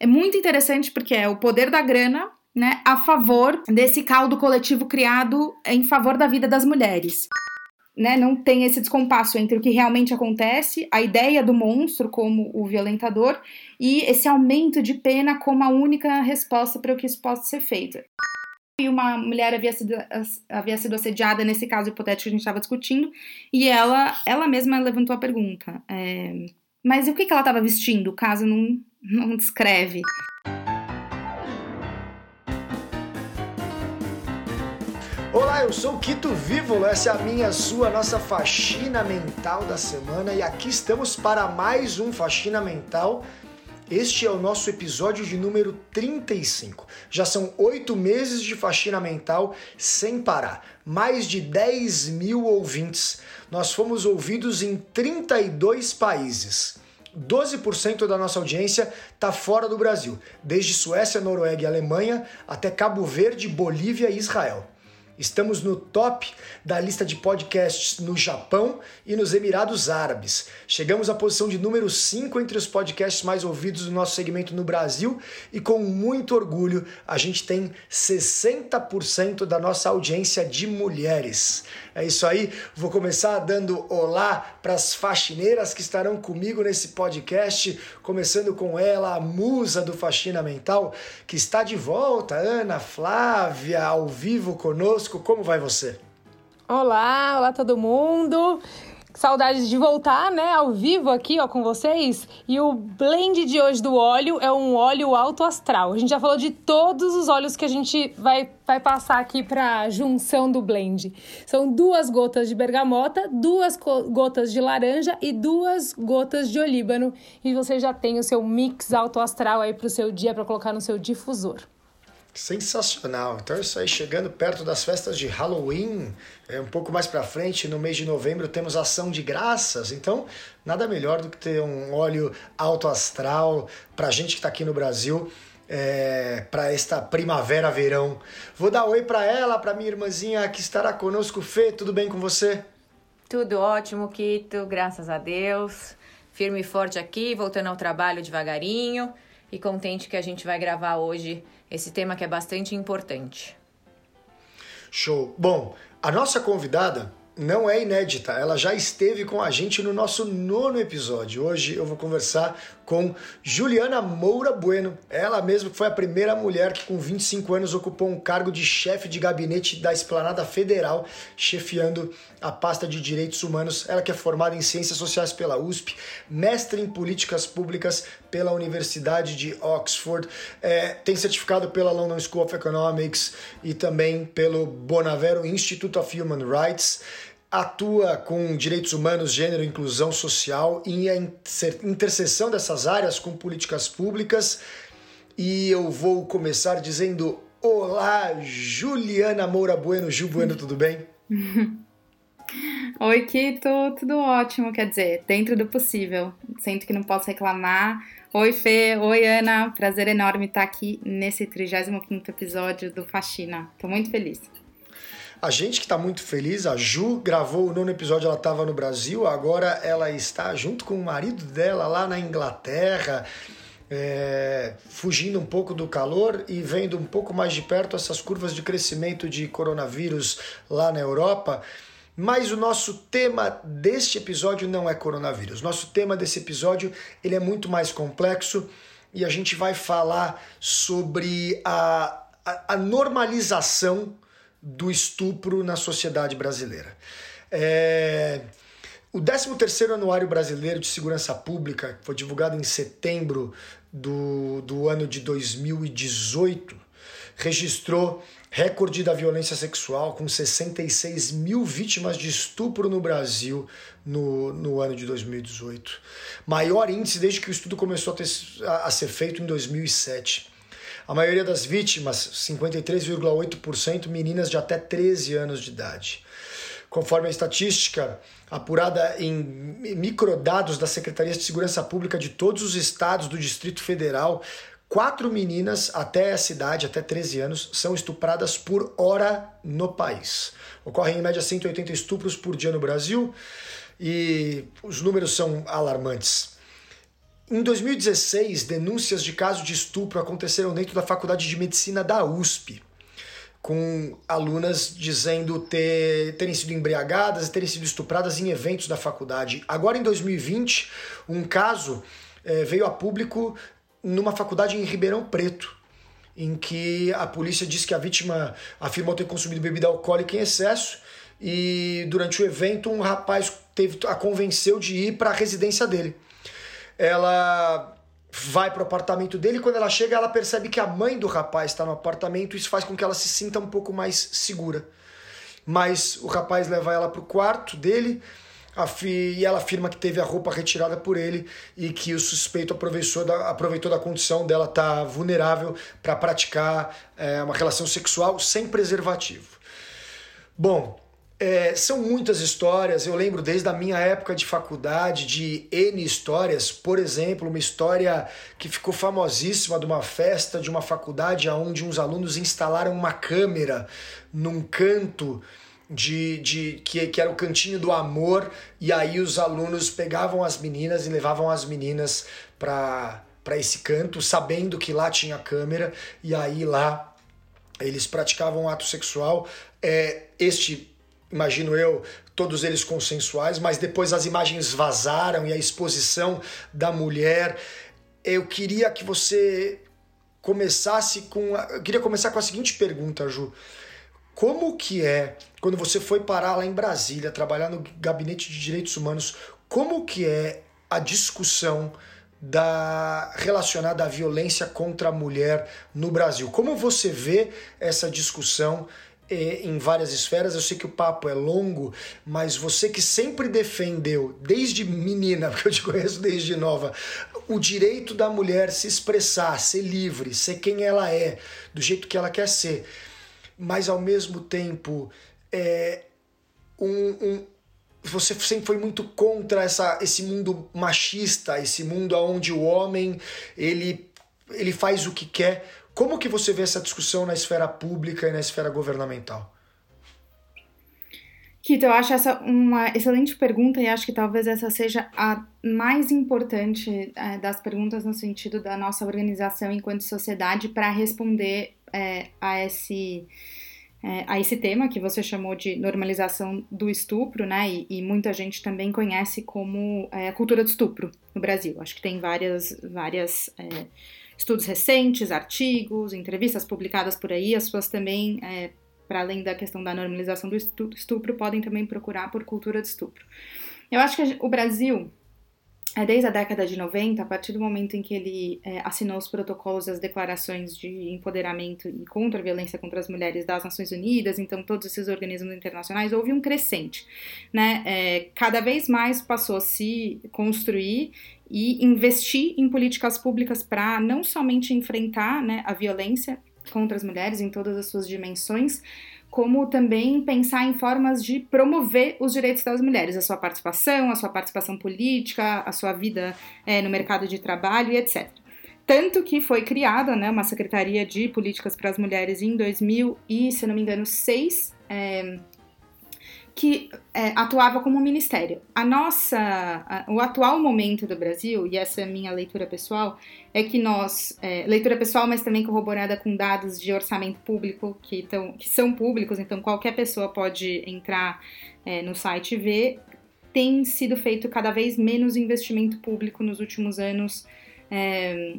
é muito interessante porque é o poder da grana né, a favor desse caldo coletivo criado em favor da vida das mulheres. Né, não tem esse descompasso entre o que realmente acontece, a ideia do monstro como o violentador e esse aumento de pena como a única resposta para o que isso possa ser feito. E uma mulher havia sido, havia sido assediada nesse caso hipotético que a gente estava discutindo, e ela, ela mesma levantou a pergunta: é, mas o que, que ela estava vestindo? Caso não, não descreve. Olá, eu sou o Quito Vívolo, essa é a minha, sua, nossa faxina mental da semana e aqui estamos para mais um Faxina Mental. Este é o nosso episódio de número 35. Já são oito meses de faxina mental sem parar. Mais de 10 mil ouvintes. Nós fomos ouvidos em 32 países. 12% da nossa audiência está fora do Brasil, desde Suécia, Noruega e Alemanha até Cabo Verde, Bolívia e Israel. Estamos no top da lista de podcasts no Japão e nos Emirados Árabes. Chegamos à posição de número 5 entre os podcasts mais ouvidos do nosso segmento no Brasil e com muito orgulho a gente tem 60% da nossa audiência de mulheres. É isso aí, vou começar dando olá para as faxineiras que estarão comigo nesse podcast, começando com ela, a musa do Faxina Mental, que está de volta, Ana Flávia, ao vivo conosco. Como vai você? Olá, olá todo mundo. Saudades de voltar, né, ao vivo aqui, ó, com vocês. E o blend de hoje do óleo é um óleo alto astral. A gente já falou de todos os óleos que a gente vai, vai passar aqui para junção do blend. São duas gotas de bergamota, duas gotas de laranja e duas gotas de olíbano. E você já tem o seu mix alto astral aí para o seu dia para colocar no seu difusor. Sensacional. Então é isso aí, chegando perto das festas de Halloween, é um pouco mais para frente, no mês de novembro temos ação de graças. Então, nada melhor do que ter um óleo alto astral pra gente que tá aqui no Brasil. É, para esta primavera-verão. Vou dar oi para ela, para minha irmãzinha que estará conosco. Fê, tudo bem com você? Tudo ótimo, Quito, graças a Deus. Firme e forte aqui, voltando ao trabalho devagarinho e contente que a gente vai gravar hoje esse tema que é bastante importante. Show. Bom, a nossa convidada não é inédita, ela já esteve com a gente no nosso nono episódio. Hoje eu vou conversar com Juliana Moura Bueno, ela mesma foi a primeira mulher que com 25 anos ocupou um cargo de chefe de gabinete da Esplanada Federal, chefiando a pasta de Direitos Humanos. Ela que é formada em Ciências Sociais pela USP, mestre em Políticas Públicas pela Universidade de Oxford, é, tem certificado pela London School of Economics e também pelo Bonavero Institute of Human Rights atua com direitos humanos, gênero, inclusão social e a interseção dessas áreas com políticas públicas. E eu vou começar dizendo: Olá, Juliana Moura Bueno. Ju Bueno, tudo bem? Oi, Kito, tudo ótimo, quer dizer, dentro do possível. Sinto que não posso reclamar. Oi, Fê, oi, Ana. Prazer enorme estar aqui nesse 35 episódio do Faxina. Tô muito feliz. A gente que está muito feliz, a Ju gravou o nono episódio, ela estava no Brasil, agora ela está junto com o marido dela lá na Inglaterra, é, fugindo um pouco do calor e vendo um pouco mais de perto essas curvas de crescimento de coronavírus lá na Europa. Mas o nosso tema deste episódio não é coronavírus. Nosso tema desse episódio ele é muito mais complexo e a gente vai falar sobre a, a, a normalização do estupro na sociedade brasileira. É... O 13º Anuário Brasileiro de Segurança Pública, que foi divulgado em setembro do, do ano de 2018, registrou recorde da violência sexual, com 66 mil vítimas de estupro no Brasil no, no ano de 2018. Maior índice desde que o estudo começou a, ter, a, a ser feito em 2007. A maioria das vítimas, 53,8%, meninas de até 13 anos de idade. Conforme a estatística apurada em microdados da Secretaria de Segurança Pública de todos os estados do Distrito Federal, quatro meninas até essa idade, até 13 anos, são estupradas por hora no país. Ocorrem em média 180 estupros por dia no Brasil e os números são alarmantes. Em 2016, denúncias de casos de estupro aconteceram dentro da Faculdade de Medicina da USP, com alunas dizendo ter, terem sido embriagadas e terem sido estupradas em eventos da faculdade. Agora, em 2020, um caso é, veio a público numa faculdade em Ribeirão Preto, em que a polícia disse que a vítima afirmou ter consumido bebida alcoólica em excesso e durante o evento um rapaz teve a convenceu de ir para a residência dele. Ela vai para o apartamento dele quando ela chega ela percebe que a mãe do rapaz está no apartamento e isso faz com que ela se sinta um pouco mais segura. Mas o rapaz leva ela para o quarto dele e ela afirma que teve a roupa retirada por ele e que o suspeito aproveitou da, aproveitou da condição dela estar tá vulnerável para praticar é, uma relação sexual sem preservativo. Bom, é, são muitas histórias, eu lembro desde a minha época de faculdade de N histórias, por exemplo, uma história que ficou famosíssima de uma festa de uma faculdade onde uns alunos instalaram uma câmera num canto de, de que, que era o cantinho do amor, e aí os alunos pegavam as meninas e levavam as meninas para para esse canto, sabendo que lá tinha câmera, e aí lá eles praticavam ato sexual. É, este imagino eu, todos eles consensuais, mas depois as imagens vazaram e a exposição da mulher. Eu queria que você começasse com. A... Eu queria começar com a seguinte pergunta, Ju. Como que é, quando você foi parar lá em Brasília, trabalhar no gabinete de direitos humanos, como que é a discussão da relacionada à violência contra a mulher no Brasil? Como você vê essa discussão em várias esferas. Eu sei que o papo é longo, mas você que sempre defendeu, desde menina, porque eu te conheço desde nova, o direito da mulher se expressar, ser livre, ser quem ela é, do jeito que ela quer ser, mas ao mesmo tempo é um, um você sempre foi muito contra essa, esse mundo machista, esse mundo onde o homem ele, ele faz o que quer. Como que você vê essa discussão na esfera pública e na esfera governamental? Kito, eu acho essa uma excelente pergunta e acho que talvez essa seja a mais importante é, das perguntas no sentido da nossa organização enquanto sociedade para responder é, a esse é, a esse tema que você chamou de normalização do estupro, né? E, e muita gente também conhece como é, cultura do estupro no Brasil. Acho que tem várias várias é, estudos recentes, artigos, entrevistas publicadas por aí, as pessoas também, é, para além da questão da normalização do estupro, podem também procurar por cultura de estupro. Eu acho que o Brasil, é, desde a década de 90, a partir do momento em que ele é, assinou os protocolos e as declarações de empoderamento e contra a violência contra as mulheres das Nações Unidas, então todos esses organismos internacionais, houve um crescente. Né? É, cada vez mais passou a se construir e investir em políticas públicas para não somente enfrentar né, a violência contra as mulheres em todas as suas dimensões, como também pensar em formas de promover os direitos das mulheres, a sua participação, a sua participação política, a sua vida é, no mercado de trabalho e etc. Tanto que foi criada né, uma Secretaria de Políticas para as Mulheres em 2000 e, se não me engano, seis, é, que é, atuava como ministério. A nossa, a, o atual momento do Brasil, e essa é a minha leitura pessoal, é que nós, é, leitura pessoal, mas também corroborada com dados de orçamento público que, tão, que são públicos, então qualquer pessoa pode entrar é, no site e ver, tem sido feito cada vez menos investimento público nos últimos anos é,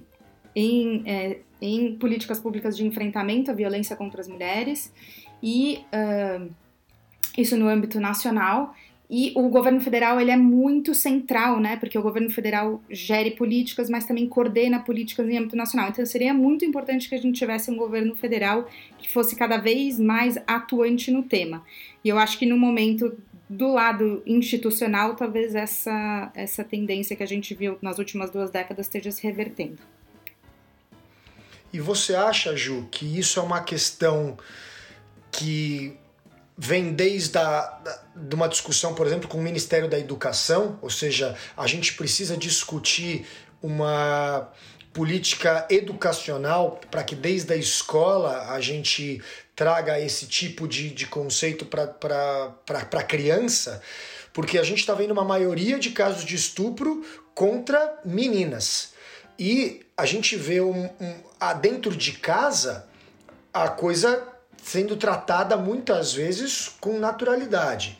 em, é, em políticas públicas de enfrentamento à violência contra as mulheres e uh, isso no âmbito nacional. E o governo federal ele é muito central, né? Porque o governo federal gere políticas, mas também coordena políticas em âmbito nacional. Então seria muito importante que a gente tivesse um governo federal que fosse cada vez mais atuante no tema. E eu acho que no momento do lado institucional, talvez essa, essa tendência que a gente viu nas últimas duas décadas esteja se revertendo. E você acha, Ju, que isso é uma questão que vem desde a, de uma discussão, por exemplo, com o Ministério da Educação, ou seja, a gente precisa discutir uma política educacional para que desde a escola a gente traga esse tipo de, de conceito para a criança, porque a gente está vendo uma maioria de casos de estupro contra meninas. E a gente vê um, um, dentro de casa a coisa sendo tratada muitas vezes com naturalidade.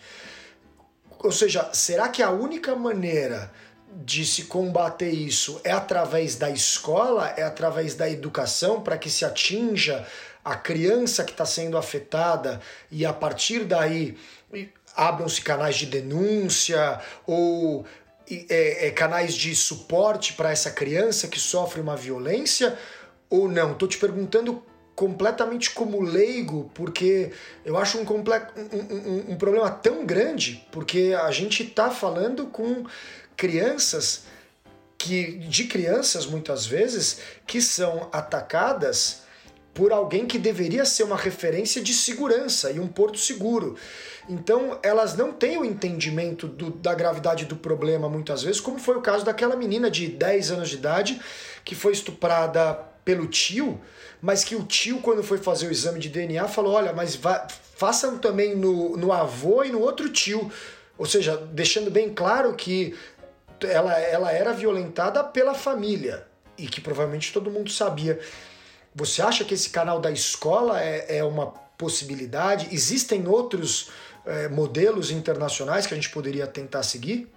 Ou seja, será que a única maneira de se combater isso é através da escola, é através da educação, para que se atinja a criança que está sendo afetada e a partir daí abram-se canais de denúncia ou é, é, canais de suporte para essa criança que sofre uma violência ou não? Estou te perguntando completamente como leigo, porque eu acho um, um, um, um problema tão grande, porque a gente está falando com crianças que de crianças muitas vezes que são atacadas por alguém que deveria ser uma referência de segurança e um porto seguro. Então, elas não têm o entendimento do, da gravidade do problema muitas vezes, como foi o caso daquela menina de 10 anos de idade que foi estuprada pelo tio, mas que o tio, quando foi fazer o exame de DNA, falou: olha, mas façam também no, no avô e no outro tio. Ou seja, deixando bem claro que ela, ela era violentada pela família e que provavelmente todo mundo sabia. Você acha que esse canal da escola é, é uma possibilidade? Existem outros é, modelos internacionais que a gente poderia tentar seguir?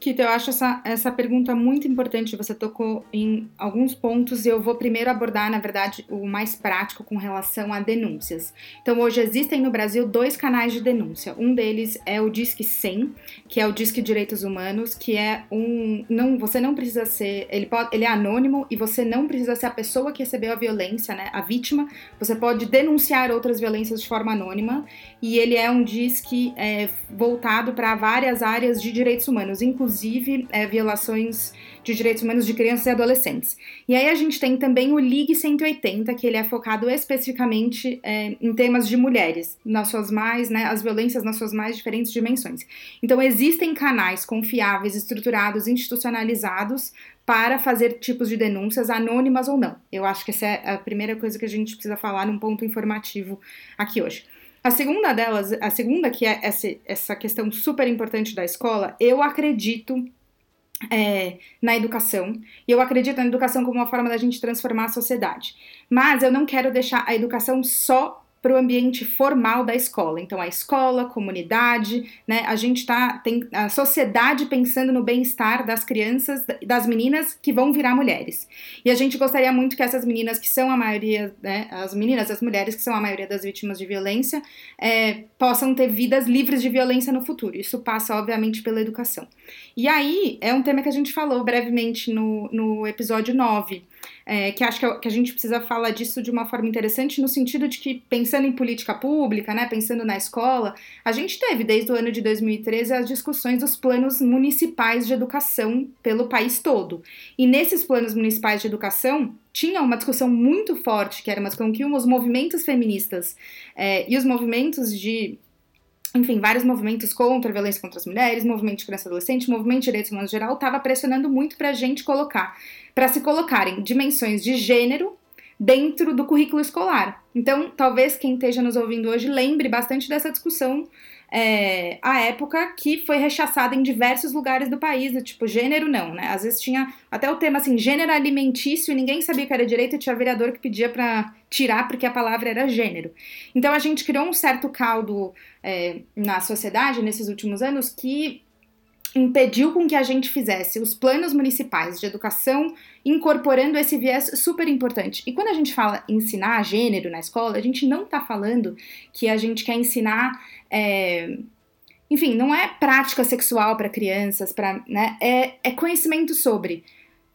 Kito, eu acho essa, essa pergunta muito importante. Você tocou em alguns pontos e eu vou primeiro abordar, na verdade, o mais prático com relação a denúncias. Então, hoje existem no Brasil dois canais de denúncia. Um deles é o Disque 100, que é o Disque Direitos Humanos, que é um. Não, você não precisa ser. Ele, pode, ele é anônimo e você não precisa ser a pessoa que recebeu a violência, né? A vítima. Você pode denunciar outras violências de forma anônima. E ele é um Disque é, voltado para várias áreas de direitos humanos, inclusive inclusive é, violações de direitos humanos de crianças e adolescentes. E aí a gente tem também o Ligue 180, que ele é focado especificamente é, em temas de mulheres, nas suas mais, né, as violências nas suas mais diferentes dimensões. Então existem canais confiáveis, estruturados, institucionalizados para fazer tipos de denúncias, anônimas ou não. Eu acho que essa é a primeira coisa que a gente precisa falar num ponto informativo aqui hoje. A segunda delas, a segunda que é essa, essa questão super importante da escola, eu acredito é, na educação. E eu acredito na educação como uma forma da gente transformar a sociedade. Mas eu não quero deixar a educação só para o ambiente formal da escola. Então, a escola, a comunidade, né? A gente tá tem a sociedade pensando no bem-estar das crianças, das meninas que vão virar mulheres. E a gente gostaria muito que essas meninas que são a maioria, né? As meninas, as mulheres que são a maioria das vítimas de violência, é, possam ter vidas livres de violência no futuro. Isso passa, obviamente, pela educação. E aí é um tema que a gente falou brevemente no, no episódio 9 é, que acho que, que, a gente precisa falar disso de uma forma interessante, no sentido de que, pensando em política pública, né, pensando na escola, a gente teve, desde o ano de 2013, as discussões dos planos municipais de educação pelo país todo. E nesses planos municipais de educação, tinha uma discussão muito forte, que era uma discussão que os movimentos feministas é, e os movimentos de enfim, vários movimentos contra a violência contra as mulheres, movimento de criança e adolescente, movimento de direitos humanos geral, estava pressionando muito para a gente colocar, para se colocarem dimensões de gênero dentro do currículo escolar. Então, talvez quem esteja nos ouvindo hoje lembre bastante dessa discussão é, a época que foi rechaçada em diversos lugares do país, do tipo gênero não, né? Às vezes tinha até o tema assim, gênero alimentício, ninguém sabia que era direito, e tinha vereador que pedia para tirar porque a palavra era gênero. Então a gente criou um certo caldo é, na sociedade nesses últimos anos que impediu com que a gente fizesse os planos municipais de educação incorporando esse viés super importante. E quando a gente fala ensinar gênero na escola, a gente não está falando que a gente quer ensinar. É, enfim, não é prática sexual para crianças, para, né, é, é conhecimento sobre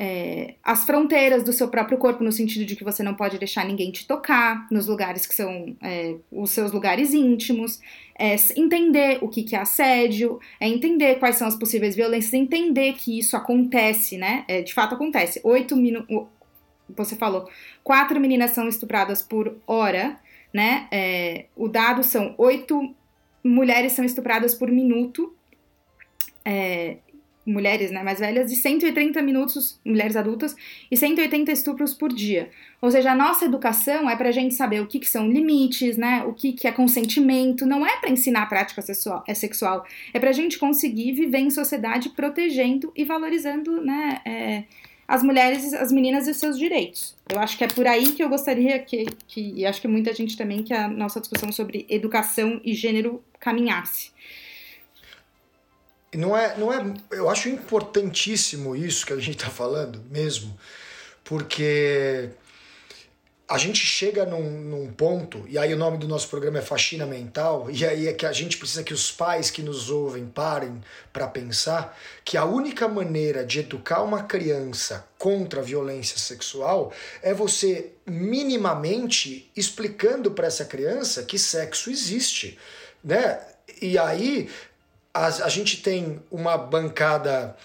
é, as fronteiras do seu próprio corpo, no sentido de que você não pode deixar ninguém te tocar nos lugares que são é, os seus lugares íntimos, é, entender o que, que é assédio, é entender quais são as possíveis violências, entender que isso acontece, né? É, de fato acontece. Oito minutos. Você falou, quatro meninas são estupradas por hora, né? É, o dado são oito mulheres são estupradas por minuto. Mulheres né, mais velhas de 180 minutos, mulheres adultas, e 180 estupros por dia. Ou seja, a nossa educação é para a gente saber o que, que, são limites, né, o que, que é consentimento, não é para ensinar a prática sexual, é sexual, é para a gente conseguir viver em sociedade protegendo e valorizando né, é, as mulheres, as meninas e os seus direitos. Eu acho que é por aí que eu gostaria que, que, e acho que muita gente também, que a nossa discussão sobre educação e gênero caminhasse. Não é, não é, eu acho importantíssimo isso que a gente está falando mesmo, porque a gente chega num, num, ponto, e aí o nome do nosso programa é Faxina Mental, e aí é que a gente precisa que os pais que nos ouvem parem para pensar que a única maneira de educar uma criança contra a violência sexual é você minimamente explicando para essa criança que sexo existe, né? E aí a, a gente tem uma bancada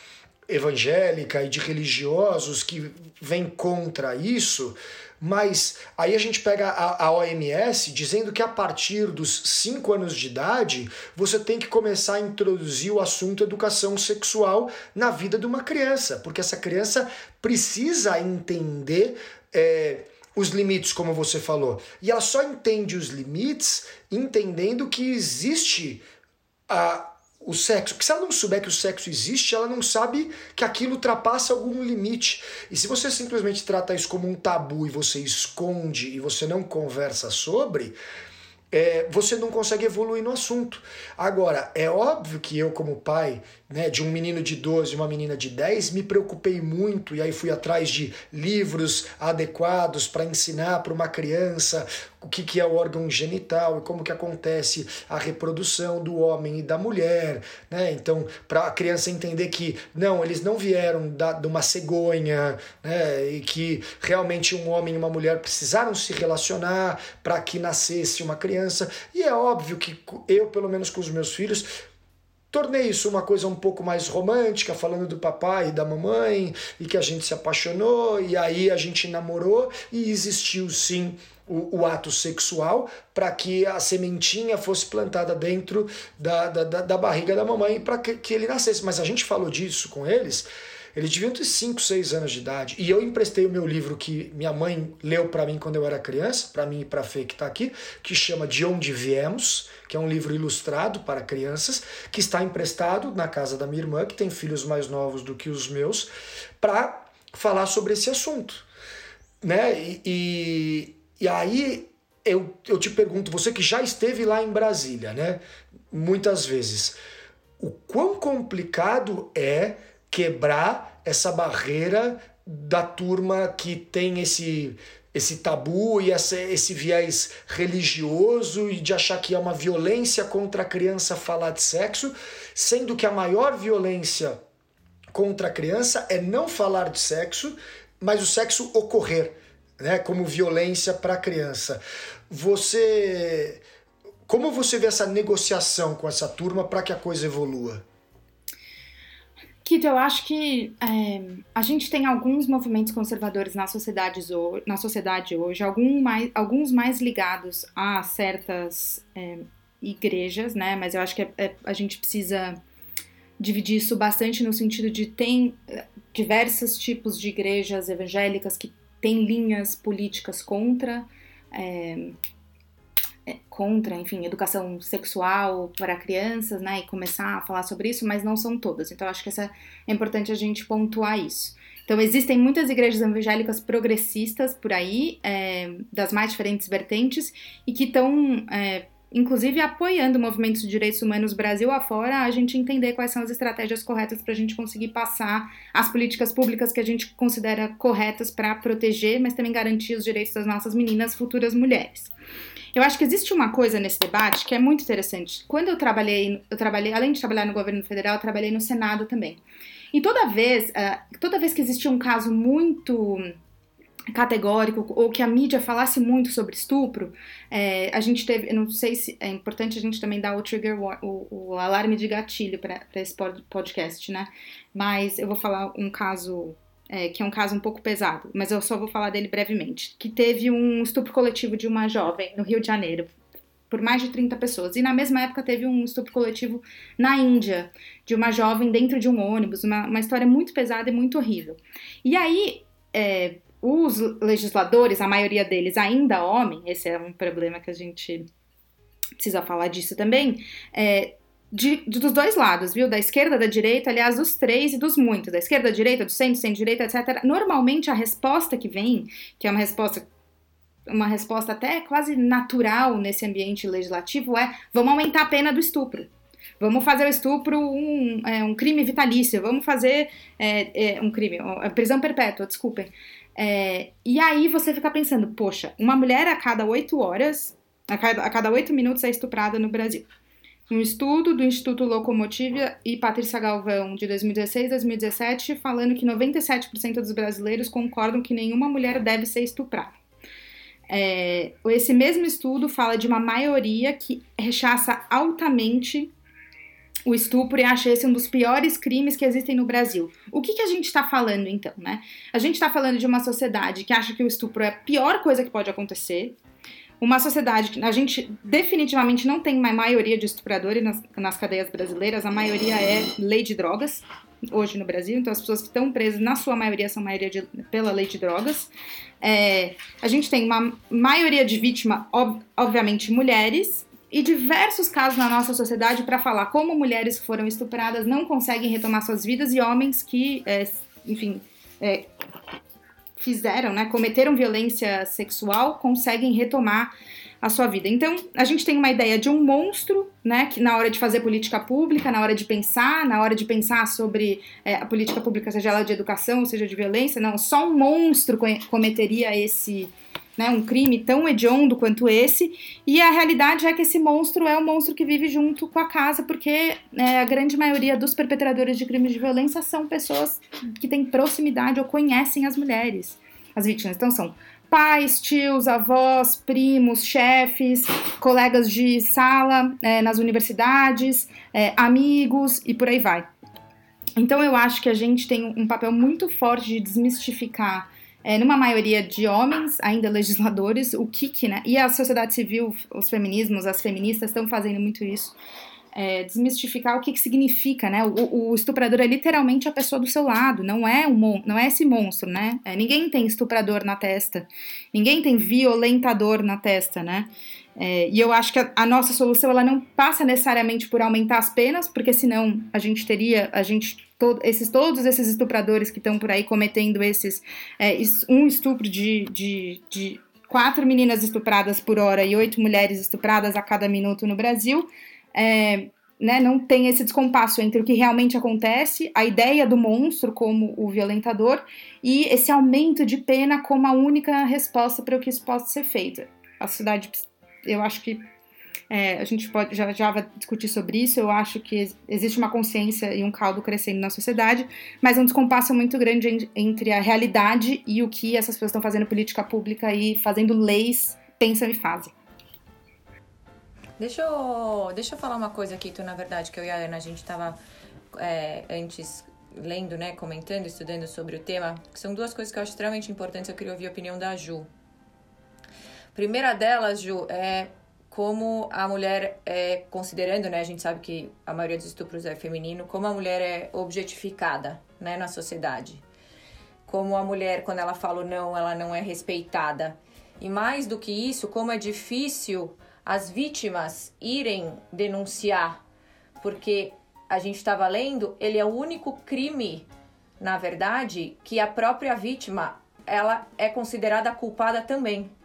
evangélica e de religiosos que vem contra isso, mas aí a gente pega a, a, OMS dizendo que a partir dos 5 anos de idade você tem que começar a introduzir o assunto educação sexual na vida de uma criança, porque essa criança precisa entender. É, os limites, como você falou. E ela só entende os limites entendendo que existe a, o sexo. Porque se ela não souber que o sexo existe, ela não sabe que aquilo ultrapassa algum limite. E se você simplesmente trata isso como um tabu e você esconde e você não conversa sobre, é, você não consegue evoluir no assunto. Agora, é óbvio que eu, como pai né, de um menino de 12 e uma menina de 10, me preocupei muito e aí fui atrás de livros adequados para ensinar para uma criança o que, que é o órgão genital e como que acontece a reprodução do homem e da mulher, né? Então, para a criança entender que não, eles não vieram da, de uma cegonha, né? E que realmente um homem e uma mulher precisaram se relacionar para que nascesse uma criança. E é óbvio que eu, pelo menos com os meus filhos, Tornei isso uma coisa um pouco mais romântica, falando do papai e da mamãe, e que a gente se apaixonou, e aí a gente namorou, e existiu sim o, o ato sexual para que a sementinha fosse plantada dentro da, da, da barriga da mamãe para que, que ele nascesse. Mas a gente falou disso com eles eles deviam ter 5, 6 anos de idade. E eu emprestei o meu livro que minha mãe leu para mim quando eu era criança, para mim e para Fê que está aqui, que chama De Onde Viemos, que é um livro ilustrado para crianças, que está emprestado na casa da minha irmã, que tem filhos mais novos do que os meus, para falar sobre esse assunto. Né? E, e, e aí eu, eu te pergunto, você que já esteve lá em Brasília, né? Muitas vezes, o quão complicado é quebrar essa barreira da turma que tem esse esse tabu e essa, esse viés religioso e de achar que é uma violência contra a criança falar de sexo, sendo que a maior violência contra a criança é não falar de sexo, mas o sexo ocorrer, né, como violência para a criança. Você como você vê essa negociação com essa turma para que a coisa evolua? Kito, eu acho que é, a gente tem alguns movimentos conservadores na sociedade, na sociedade hoje, algum mais, alguns mais ligados a certas é, igrejas, né? Mas eu acho que é, é, a gente precisa dividir isso bastante no sentido de tem é, diversos tipos de igrejas evangélicas que têm linhas políticas contra é, contra, enfim, educação sexual para crianças, né, e começar a falar sobre isso, mas não são todas. Então, acho que essa, é importante a gente pontuar isso. Então, existem muitas igrejas evangélicas progressistas por aí, é, das mais diferentes vertentes, e que estão, é, inclusive, apoiando movimentos de direitos humanos Brasil afora, a gente entender quais são as estratégias corretas para a gente conseguir passar as políticas públicas que a gente considera corretas para proteger, mas também garantir os direitos das nossas meninas, futuras mulheres. Eu acho que existe uma coisa nesse debate que é muito interessante. Quando eu trabalhei, eu trabalhei, além de trabalhar no governo federal, eu trabalhei no Senado também. E toda vez, uh, toda vez que existia um caso muito categórico ou que a mídia falasse muito sobre estupro, é, a gente teve, não sei se é importante a gente também dar o trigger, o, o alarme de gatilho para esse podcast, né? Mas eu vou falar um caso é, que é um caso um pouco pesado, mas eu só vou falar dele brevemente, que teve um estupro coletivo de uma jovem no Rio de Janeiro, por mais de 30 pessoas. E na mesma época teve um estupro coletivo na Índia, de uma jovem dentro de um ônibus, uma, uma história muito pesada e muito horrível. E aí, é, os legisladores, a maioria deles ainda homem, esse é um problema que a gente precisa falar disso também, é, de, de, dos dois lados, viu? Da esquerda, da direita, aliás, dos três e dos muitos, da esquerda, da direita, do centro, centro-direita, etc. Normalmente a resposta que vem, que é uma resposta uma resposta até quase natural nesse ambiente legislativo é vamos aumentar a pena do estupro. Vamos fazer o estupro um, é, um crime vitalício, vamos fazer é, é, um crime, prisão perpétua, desculpem. É, e aí você fica pensando, poxa, uma mulher a cada oito horas, a cada oito minutos é estuprada no Brasil. Um estudo do Instituto Locomotiva e Patrícia Galvão, de 2016 2017, falando que 97% dos brasileiros concordam que nenhuma mulher deve ser estuprada. É, esse mesmo estudo fala de uma maioria que rechaça altamente o estupro e acha esse um dos piores crimes que existem no Brasil. O que, que a gente está falando então, né? A gente está falando de uma sociedade que acha que o estupro é a pior coisa que pode acontecer, uma sociedade que a gente definitivamente não tem uma maioria de estupradores nas, nas cadeias brasileiras, a maioria é lei de drogas hoje no Brasil, então as pessoas que estão presas, na sua maioria, são maioria de, pela lei de drogas. É, a gente tem uma maioria de vítimas, ob, obviamente, mulheres, e diversos casos na nossa sociedade para falar como mulheres que foram estupradas não conseguem retomar suas vidas e homens que, é, enfim, é, fizeram, né, cometeram violência sexual conseguem retomar a sua vida. Então, a gente tem uma ideia de um monstro, né, que na hora de fazer política pública, na hora de pensar, na hora de pensar sobre é, a política pública, seja ela de educação, seja de violência, não, só um monstro cometeria esse, né, um crime tão hediondo quanto esse, e a realidade é que esse monstro é o monstro que vive junto com a casa, porque é, a grande maioria dos perpetradores de crimes de violência são pessoas que têm proximidade ou conhecem as mulheres, as vítimas. Então, são pais, tios, avós, primos, chefes, colegas de sala é, nas universidades, é, amigos e por aí vai. Então eu acho que a gente tem um papel muito forte de desmistificar, é, numa maioria de homens, ainda legisladores, o que né? E a sociedade civil, os feminismos, as feministas estão fazendo muito isso é, desmistificar o que, que significa, né? O, o, estuprador é literalmente a pessoa do seu lado, não é um não é esse monstro, né? É, ninguém tem estuprador na testa, ninguém tem violentador na testa, né? É, e eu acho que a, a, nossa solução ela não passa necessariamente por aumentar as penas, porque senão a gente teria, a gente todo, esses todos esses estupradores que estão por aí cometendo esses é, um estupro de, de, de quatro meninas estupradas por hora e oito mulheres estupradas a cada minuto no Brasil é, né, não tem esse descompasso entre o que realmente acontece, a ideia do monstro como o violentador e esse aumento de pena como a única resposta para o que isso possa ser feito. A sociedade, eu acho que é, a gente pode já, já vai discutir sobre isso. Eu acho que existe uma consciência e um caldo crescendo na sociedade, mas um descompasso muito grande entre a realidade e o que essas pessoas estão fazendo política pública e fazendo leis pensam e fazem. Deixa eu, deixa eu falar uma coisa aqui, tu, na verdade, que eu e a Ana, a gente estava é, antes lendo, né, comentando, estudando sobre o tema, que são duas coisas que eu acho extremamente importantes, eu queria ouvir a opinião da Ju. Primeira delas, Ju, é como a mulher é, considerando, né, a gente sabe que a maioria dos estupros é feminino, como a mulher é objetificada, né, na sociedade. Como a mulher, quando ela fala não, ela não é respeitada. E mais do que isso, como é difícil as vítimas irem denunciar, porque a gente estava lendo, ele é o único crime, na verdade, que a própria vítima ela é considerada culpada também.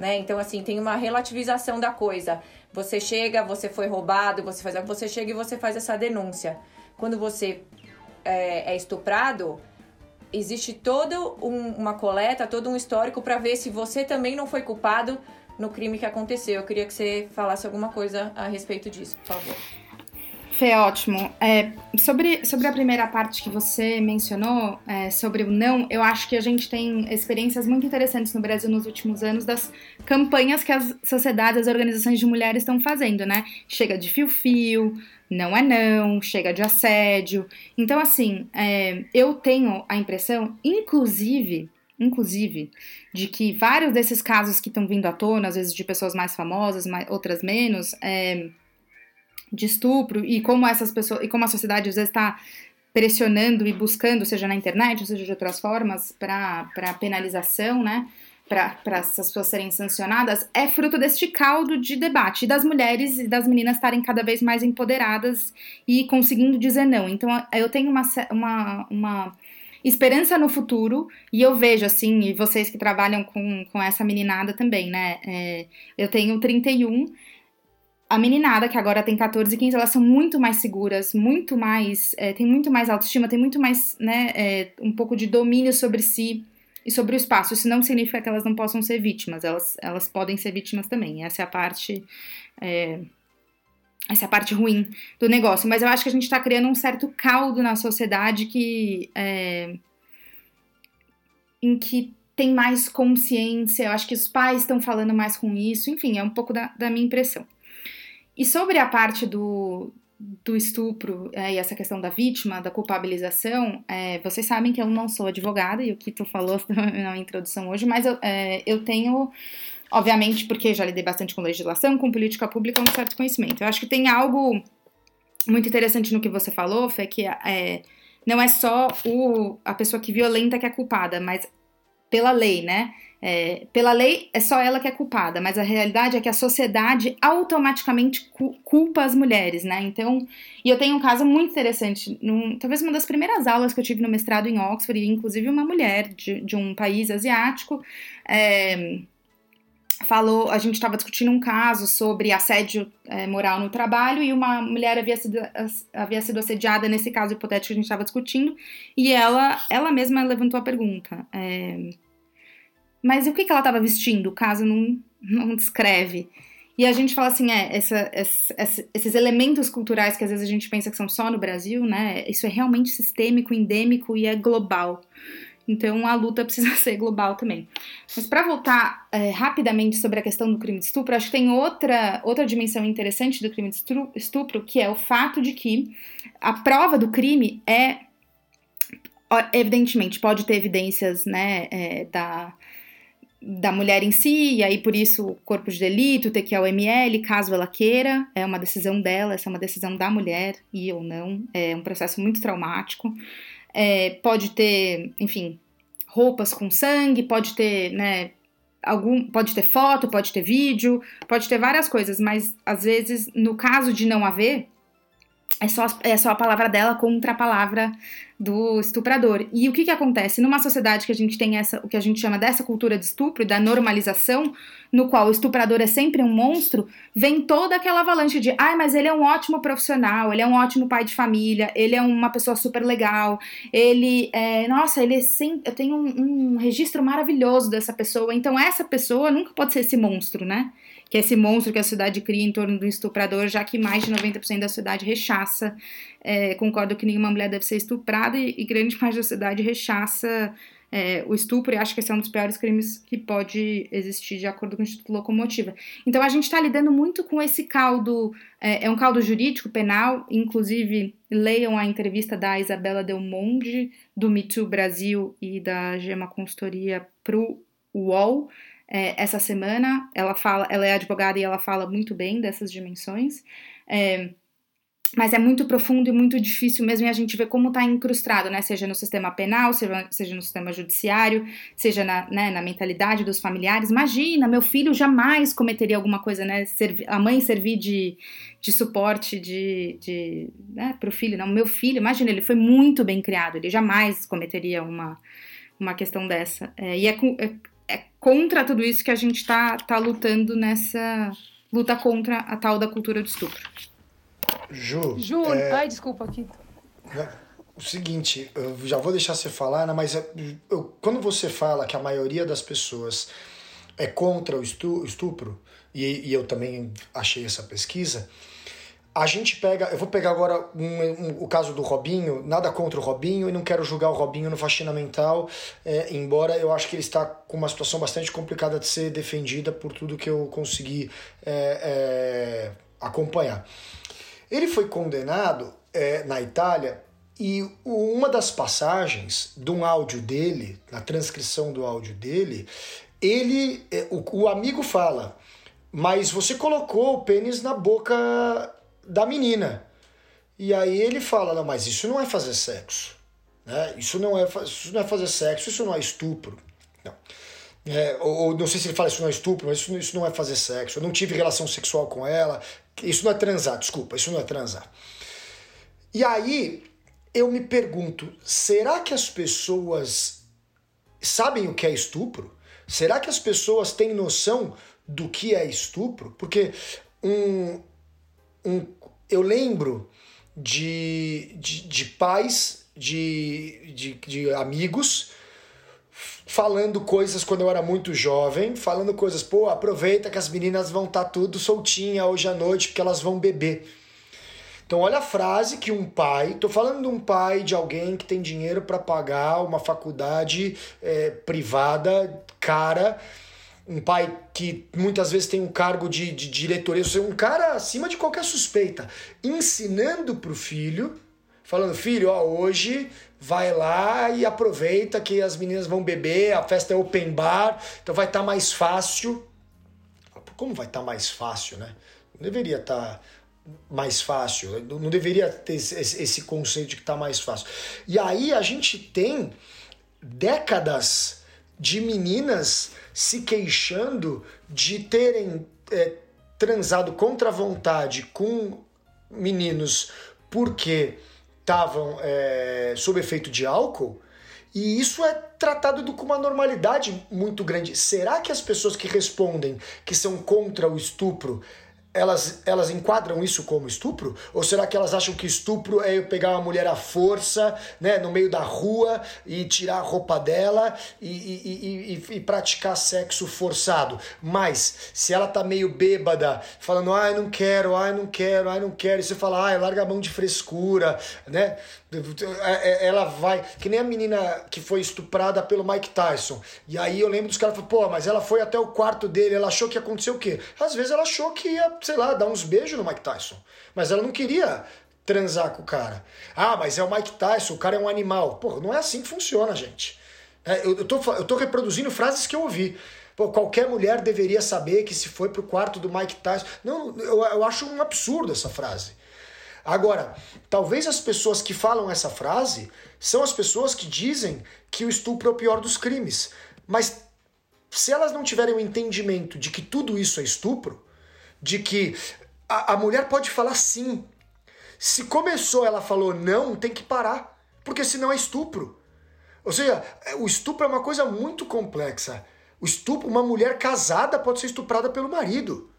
Né? Então, assim, tem uma relativização da coisa. Você chega, você foi roubado, você faz, você chega e você faz essa denúncia. Quando você é, é estuprado, existe toda um, uma coleta, todo um histórico para ver se você também não foi culpado no crime que aconteceu. Eu queria que você falasse alguma coisa a respeito disso, por favor. Fê, ótimo. É, sobre, sobre a primeira parte que você mencionou, é, sobre o não, eu acho que a gente tem experiências muito interessantes no Brasil nos últimos anos das campanhas que as sociedades, as organizações de mulheres estão fazendo, né? Chega de fio-fio, não é não, chega de assédio. Então, assim, é, eu tenho a impressão, inclusive, inclusive, de que vários desses casos que estão vindo à tona, às vezes de pessoas mais famosas, mais, outras menos, é, de estupro, e como essas pessoas, e como a sociedade às vezes está pressionando e buscando, seja na internet, ou seja de outras formas, para penalização, né? para essas pessoas serem sancionadas é fruto deste caldo de debate das mulheres e das meninas estarem cada vez mais empoderadas e conseguindo dizer não. Então eu tenho uma, uma, uma esperança no futuro e eu vejo assim, e vocês que trabalham com, com essa meninada também, né? É, eu tenho 31. A meninada, que agora tem 14 e 15, elas são muito mais seguras, muito mais. É, tem muito mais autoestima, tem muito mais, né? É, um pouco de domínio sobre si e sobre o espaço. Isso não significa que elas não possam ser vítimas, elas, elas podem ser vítimas também. Essa é a parte. É, essa é a parte ruim do negócio. Mas eu acho que a gente está criando um certo caldo na sociedade que. É, em que tem mais consciência. Eu acho que os pais estão falando mais com isso. Enfim, é um pouco da, da minha impressão. E sobre a parte do, do estupro é, e essa questão da vítima, da culpabilização, é, vocês sabem que eu não sou advogada, e o que tu falou na introdução hoje, mas eu, é, eu tenho, obviamente, porque já lidei bastante com legislação, com política pública, um certo conhecimento. Eu acho que tem algo muito interessante no que você falou, Fê, que é, não é só o, a pessoa que violenta que é culpada, mas pela lei, né? É, pela lei, é só ela que é culpada, mas a realidade é que a sociedade automaticamente culpa as mulheres, né? Então, e eu tenho um caso muito interessante, num, talvez uma das primeiras aulas que eu tive no mestrado em Oxford, inclusive uma mulher de, de um país asiático, é, falou, a gente estava discutindo um caso sobre assédio é, moral no trabalho e uma mulher havia sido, havia sido assediada nesse caso hipotético que a gente estava discutindo e ela, ela mesma levantou a pergunta. É, mas o que, que ela estava vestindo? O caso não, não descreve. E a gente fala assim, é, essa, essa, esses elementos culturais que às vezes a gente pensa que são só no Brasil, né? Isso é realmente sistêmico, endêmico e é global. Então a luta precisa ser global também. Mas para voltar é, rapidamente sobre a questão do crime de estupro, acho que tem outra, outra dimensão interessante do crime de estupro, que é o fato de que a prova do crime é, evidentemente, pode ter evidências né, é, da da mulher em si, e aí por isso o corpo de delito, ter que ir ao ML, caso ela queira, é uma decisão dela, essa é uma decisão da mulher, e ou não, é um processo muito traumático. É, pode ter, enfim, roupas com sangue, pode ter, né, algum, pode ter foto, pode ter vídeo, pode ter várias coisas, mas às vezes, no caso de não haver, é só, é só a palavra dela contra a palavra do estuprador. E o que, que acontece? Numa sociedade que a gente tem essa, o que a gente chama dessa cultura de estupro, da normalização, no qual o estuprador é sempre um monstro, vem toda aquela avalanche de ai, mas ele é um ótimo profissional, ele é um ótimo pai de família, ele é uma pessoa super legal, ele é. Nossa, ele é eu tenho um, um registro maravilhoso dessa pessoa. Então, essa pessoa nunca pode ser esse monstro, né? Que é esse monstro que a sociedade cria em torno do estuprador, já que mais de 90% da sociedade rechaça, é, concordo que nenhuma mulher deve ser estuprada e, e grande parte da sociedade rechaça é, o estupro e acho que esse é um dos piores crimes que pode existir de acordo com o Instituto Locomotiva. Então a gente está lidando muito com esse caldo, é, é, um caldo jurídico, penal, inclusive leiam a entrevista da Isabela Del Monde, do Me Too Brasil e da Gema Consultoria pro UOL, é, essa semana. Ela fala, ela é advogada e ela fala muito bem dessas dimensões. É, mas é muito profundo e muito difícil mesmo, e a gente vê como está incrustado, né? Seja no sistema penal, seja, no sistema judiciário, seja na, né, na mentalidade dos familiares. Imagina, meu filho jamais cometeria alguma coisa, né? Servi, a mãe servir de, de suporte de, de, né, para o filho. Não, meu filho, imagina, ele foi muito bem criado, ele jamais cometeria uma, uma questão dessa. É, e é, é contra tudo isso que a gente está tá lutando nessa luta contra a tal da cultura do estupro. Ju. Ju, é... ai, desculpa aqui. O seguinte, eu já vou deixar você falar, né, mas eu, quando você fala que a maioria das pessoas é contra o estupro, e, e eu também achei essa pesquisa, a gente pega, eu vou pegar agora um, um, o caso do Robinho, nada contra o Robinho e não quero julgar o Robinho no faxina mental, é, embora eu acho que ele está com uma situação bastante complicada de ser defendida por tudo que eu consegui é, é, acompanhar. Ele foi condenado é, na Itália E uma das passagens de um áudio dele, na transcrição do áudio dele, ele, é, o, o amigo fala, mas você colocou o pênis na boca da menina. E aí ele fala, não, mas isso não é fazer sexo. Né? Isso, não é, isso não é fazer sexo, isso não é estupro. Não. É, ou, ou, não sei se ele fala isso não é estupro, mas isso, isso não é fazer sexo. Eu não tive relação sexual com ela. Isso não é transar, desculpa, isso não é transar. E aí eu me pergunto, será que as pessoas sabem o que é estupro? Será que as pessoas têm noção do que é estupro? Porque um, um, eu lembro de, de, de pais, de, de, de amigos falando coisas quando eu era muito jovem, falando coisas, pô, aproveita que as meninas vão estar tá tudo soltinha hoje à noite porque elas vão beber. Então olha a frase que um pai, tô falando de um pai de alguém que tem dinheiro para pagar uma faculdade é, privada cara, um pai que muitas vezes tem um cargo de, de diretoria, um cara acima de qualquer suspeita, ensinando para o filho, falando, filho, ó, hoje vai lá e aproveita que as meninas vão beber, a festa é open bar, então vai estar tá mais fácil. Como vai estar tá mais fácil, né? Não deveria estar tá mais fácil, não deveria ter esse conceito de que está mais fácil. E aí a gente tem décadas de meninas se queixando de terem é, transado contra a vontade com meninos porque estavam é, sob efeito de álcool. E isso é tratado com uma normalidade muito grande. Será que as pessoas que respondem que são contra o estupro elas, elas enquadram isso como estupro? Ou será que elas acham que estupro é eu pegar uma mulher à força, né, no meio da rua e tirar a roupa dela e, e, e, e, praticar sexo forçado? Mas, se ela tá meio bêbada, falando, ai, não quero, ai, não quero, ai, não quero, e você fala, ai, larga a mão de frescura, né? Ela vai. Que nem a menina que foi estuprada pelo Mike Tyson. E aí eu lembro dos caras falando, pô, mas ela foi até o quarto dele, ela achou que ia acontecer o quê? Às vezes ela achou que ia, sei lá, dar uns beijos no Mike Tyson. Mas ela não queria transar com o cara. Ah, mas é o Mike Tyson, o cara é um animal. Pô, não é assim que funciona, gente. É, eu, eu, tô, eu tô reproduzindo frases que eu ouvi. Pô, qualquer mulher deveria saber que se foi pro quarto do Mike Tyson. Não, eu, eu acho um absurdo essa frase. Agora, talvez as pessoas que falam essa frase são as pessoas que dizem que o estupro é o pior dos crimes. Mas se elas não tiverem o entendimento de que tudo isso é estupro, de que a, a mulher pode falar sim. Se começou, ela falou não, tem que parar, porque senão é estupro. Ou seja, o estupro é uma coisa muito complexa. O estupro, uma mulher casada pode ser estuprada pelo marido.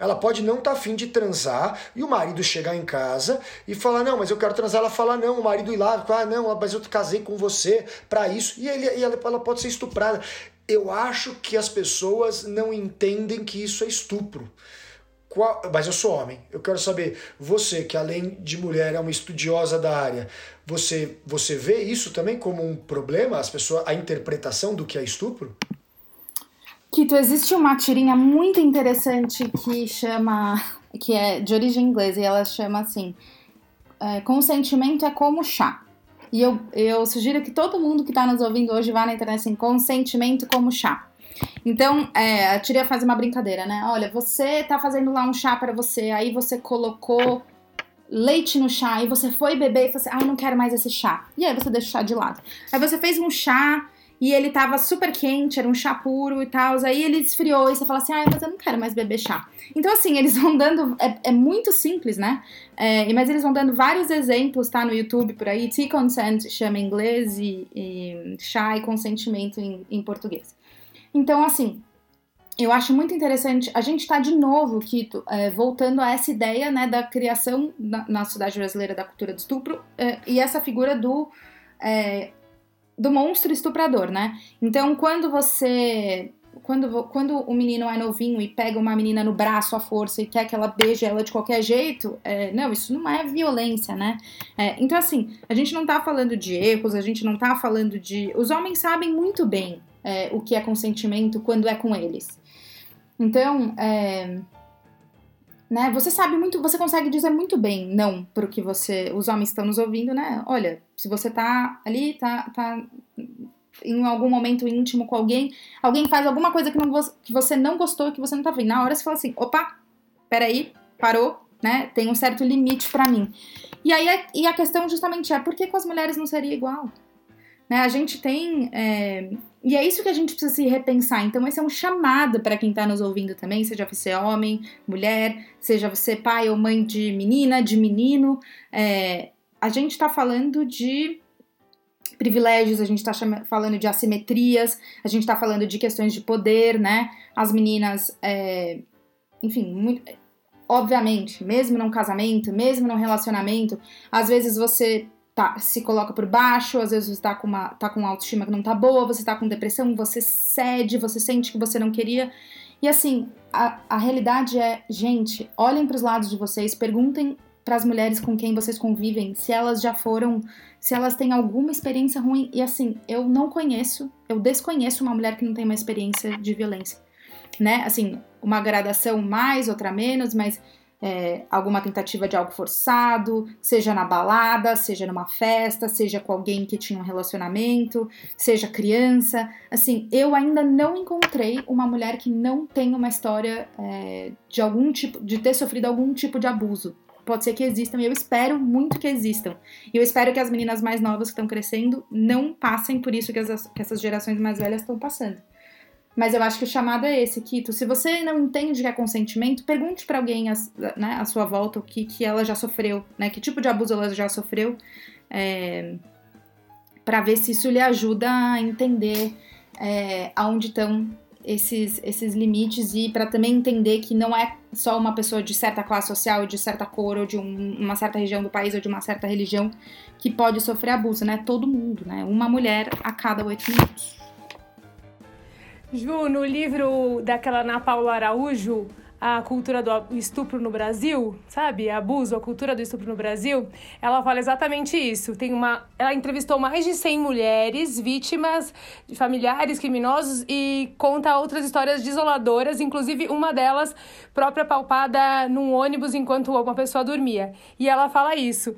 Ela pode não estar tá afim de transar e o marido chegar em casa e falar: Não, mas eu quero transar. Ela fala: Não, o marido ir lá, ah, não, mas eu casei com você para isso. E, ele, e ela, ela pode ser estuprada. Eu acho que as pessoas não entendem que isso é estupro. Qual, mas eu sou homem. Eu quero saber, você que além de mulher é uma estudiosa da área, você, você vê isso também como um problema, as pessoas, a interpretação do que é estupro? Kito, existe uma tirinha muito interessante que chama. que é de origem inglesa e ela chama assim: é, Consentimento é como chá. E eu, eu sugiro que todo mundo que está nos ouvindo hoje vá na internet assim: Consentimento como chá. Então, é, a tirinha faz uma brincadeira, né? Olha, você tá fazendo lá um chá para você, aí você colocou leite no chá, e você foi beber e falou assim: ah, não quero mais esse chá. E aí você deixa o chá de lado. Aí você fez um chá e ele tava super quente, era um chá puro e tal. Aí ele esfriou e você fala assim: ah, mas eu não quero mais beber chá. Então, assim, eles vão dando. É, é muito simples, né? É, mas eles vão dando vários exemplos, tá? No YouTube por aí. Tea consent chama em inglês e, e chá e consentimento em, em português. Então, assim, eu acho muito interessante. A gente está de novo, Kito, é, voltando a essa ideia né, da criação na, na sociedade brasileira da cultura do estupro é, e essa figura do é, do monstro estuprador, né? Então, quando você quando, quando o menino é novinho e pega uma menina no braço à força e quer que ela beije ela de qualquer jeito, é, não, isso não é violência, né? É, então, assim, a gente não tá falando de erros, a gente não tá falando de. Os homens sabem muito bem é, o que é consentimento quando é com eles. Então, é, né? Você sabe muito, você consegue dizer muito bem não pro que você, os homens estão nos ouvindo, né? Olha, se você tá ali, tá, tá em algum momento íntimo com alguém, alguém faz alguma coisa que, não, que você não gostou, que você não tá vendo. Na hora você fala assim, opa, peraí, parou, né? Tem um certo limite para mim. E aí e a questão justamente é, por que com as mulheres não seria igual? Né? A gente tem é, e é isso que a gente precisa se repensar. Então, esse é um chamado para quem está nos ouvindo também, seja você homem, mulher, seja você pai ou mãe de menina, de menino. É, a gente está falando de privilégios, a gente está falando de assimetrias, a gente está falando de questões de poder, né? As meninas, é, enfim, muito, obviamente, mesmo num casamento, mesmo num relacionamento, às vezes você tá, se coloca por baixo, às vezes você tá com uma tá com autoestima que não tá boa, você tá com depressão, você cede, você sente que você não queria. E assim, a, a realidade é, gente, olhem para os lados de vocês, perguntem para as mulheres com quem vocês convivem se elas já foram, se elas têm alguma experiência ruim. E assim, eu não conheço, eu desconheço uma mulher que não tem uma experiência de violência, né? Assim, uma gradação mais, outra menos, mas é, alguma tentativa de algo forçado, seja na balada, seja numa festa, seja com alguém que tinha um relacionamento, seja criança. Assim, eu ainda não encontrei uma mulher que não tenha uma história é, de algum tipo, de ter sofrido algum tipo de abuso. Pode ser que existam, e eu espero muito que existam. E eu espero que as meninas mais novas que estão crescendo não passem por isso que, as, que essas gerações mais velhas estão passando. Mas eu acho que o chamado é esse, Kito. Se você não entende o que é consentimento, pergunte para alguém né, à sua volta o que, que ela já sofreu, né? Que tipo de abuso ela já sofreu, é, para ver se isso lhe ajuda a entender é, aonde estão esses, esses limites e para também entender que não é só uma pessoa de certa classe social, de certa cor ou de um, uma certa região do país ou de uma certa religião que pode sofrer abuso, né? Todo mundo, né? Uma mulher a cada oito minutos. Ju, no livro daquela Ana Paula Araújo, a cultura do estupro no Brasil, sabe? Abuso, a cultura do estupro no Brasil, ela fala exatamente isso. Tem uma, ela entrevistou mais de 100 mulheres vítimas familiares criminosos e conta outras histórias desoladoras, inclusive uma delas própria palpada num ônibus enquanto uma pessoa dormia. E ela fala isso.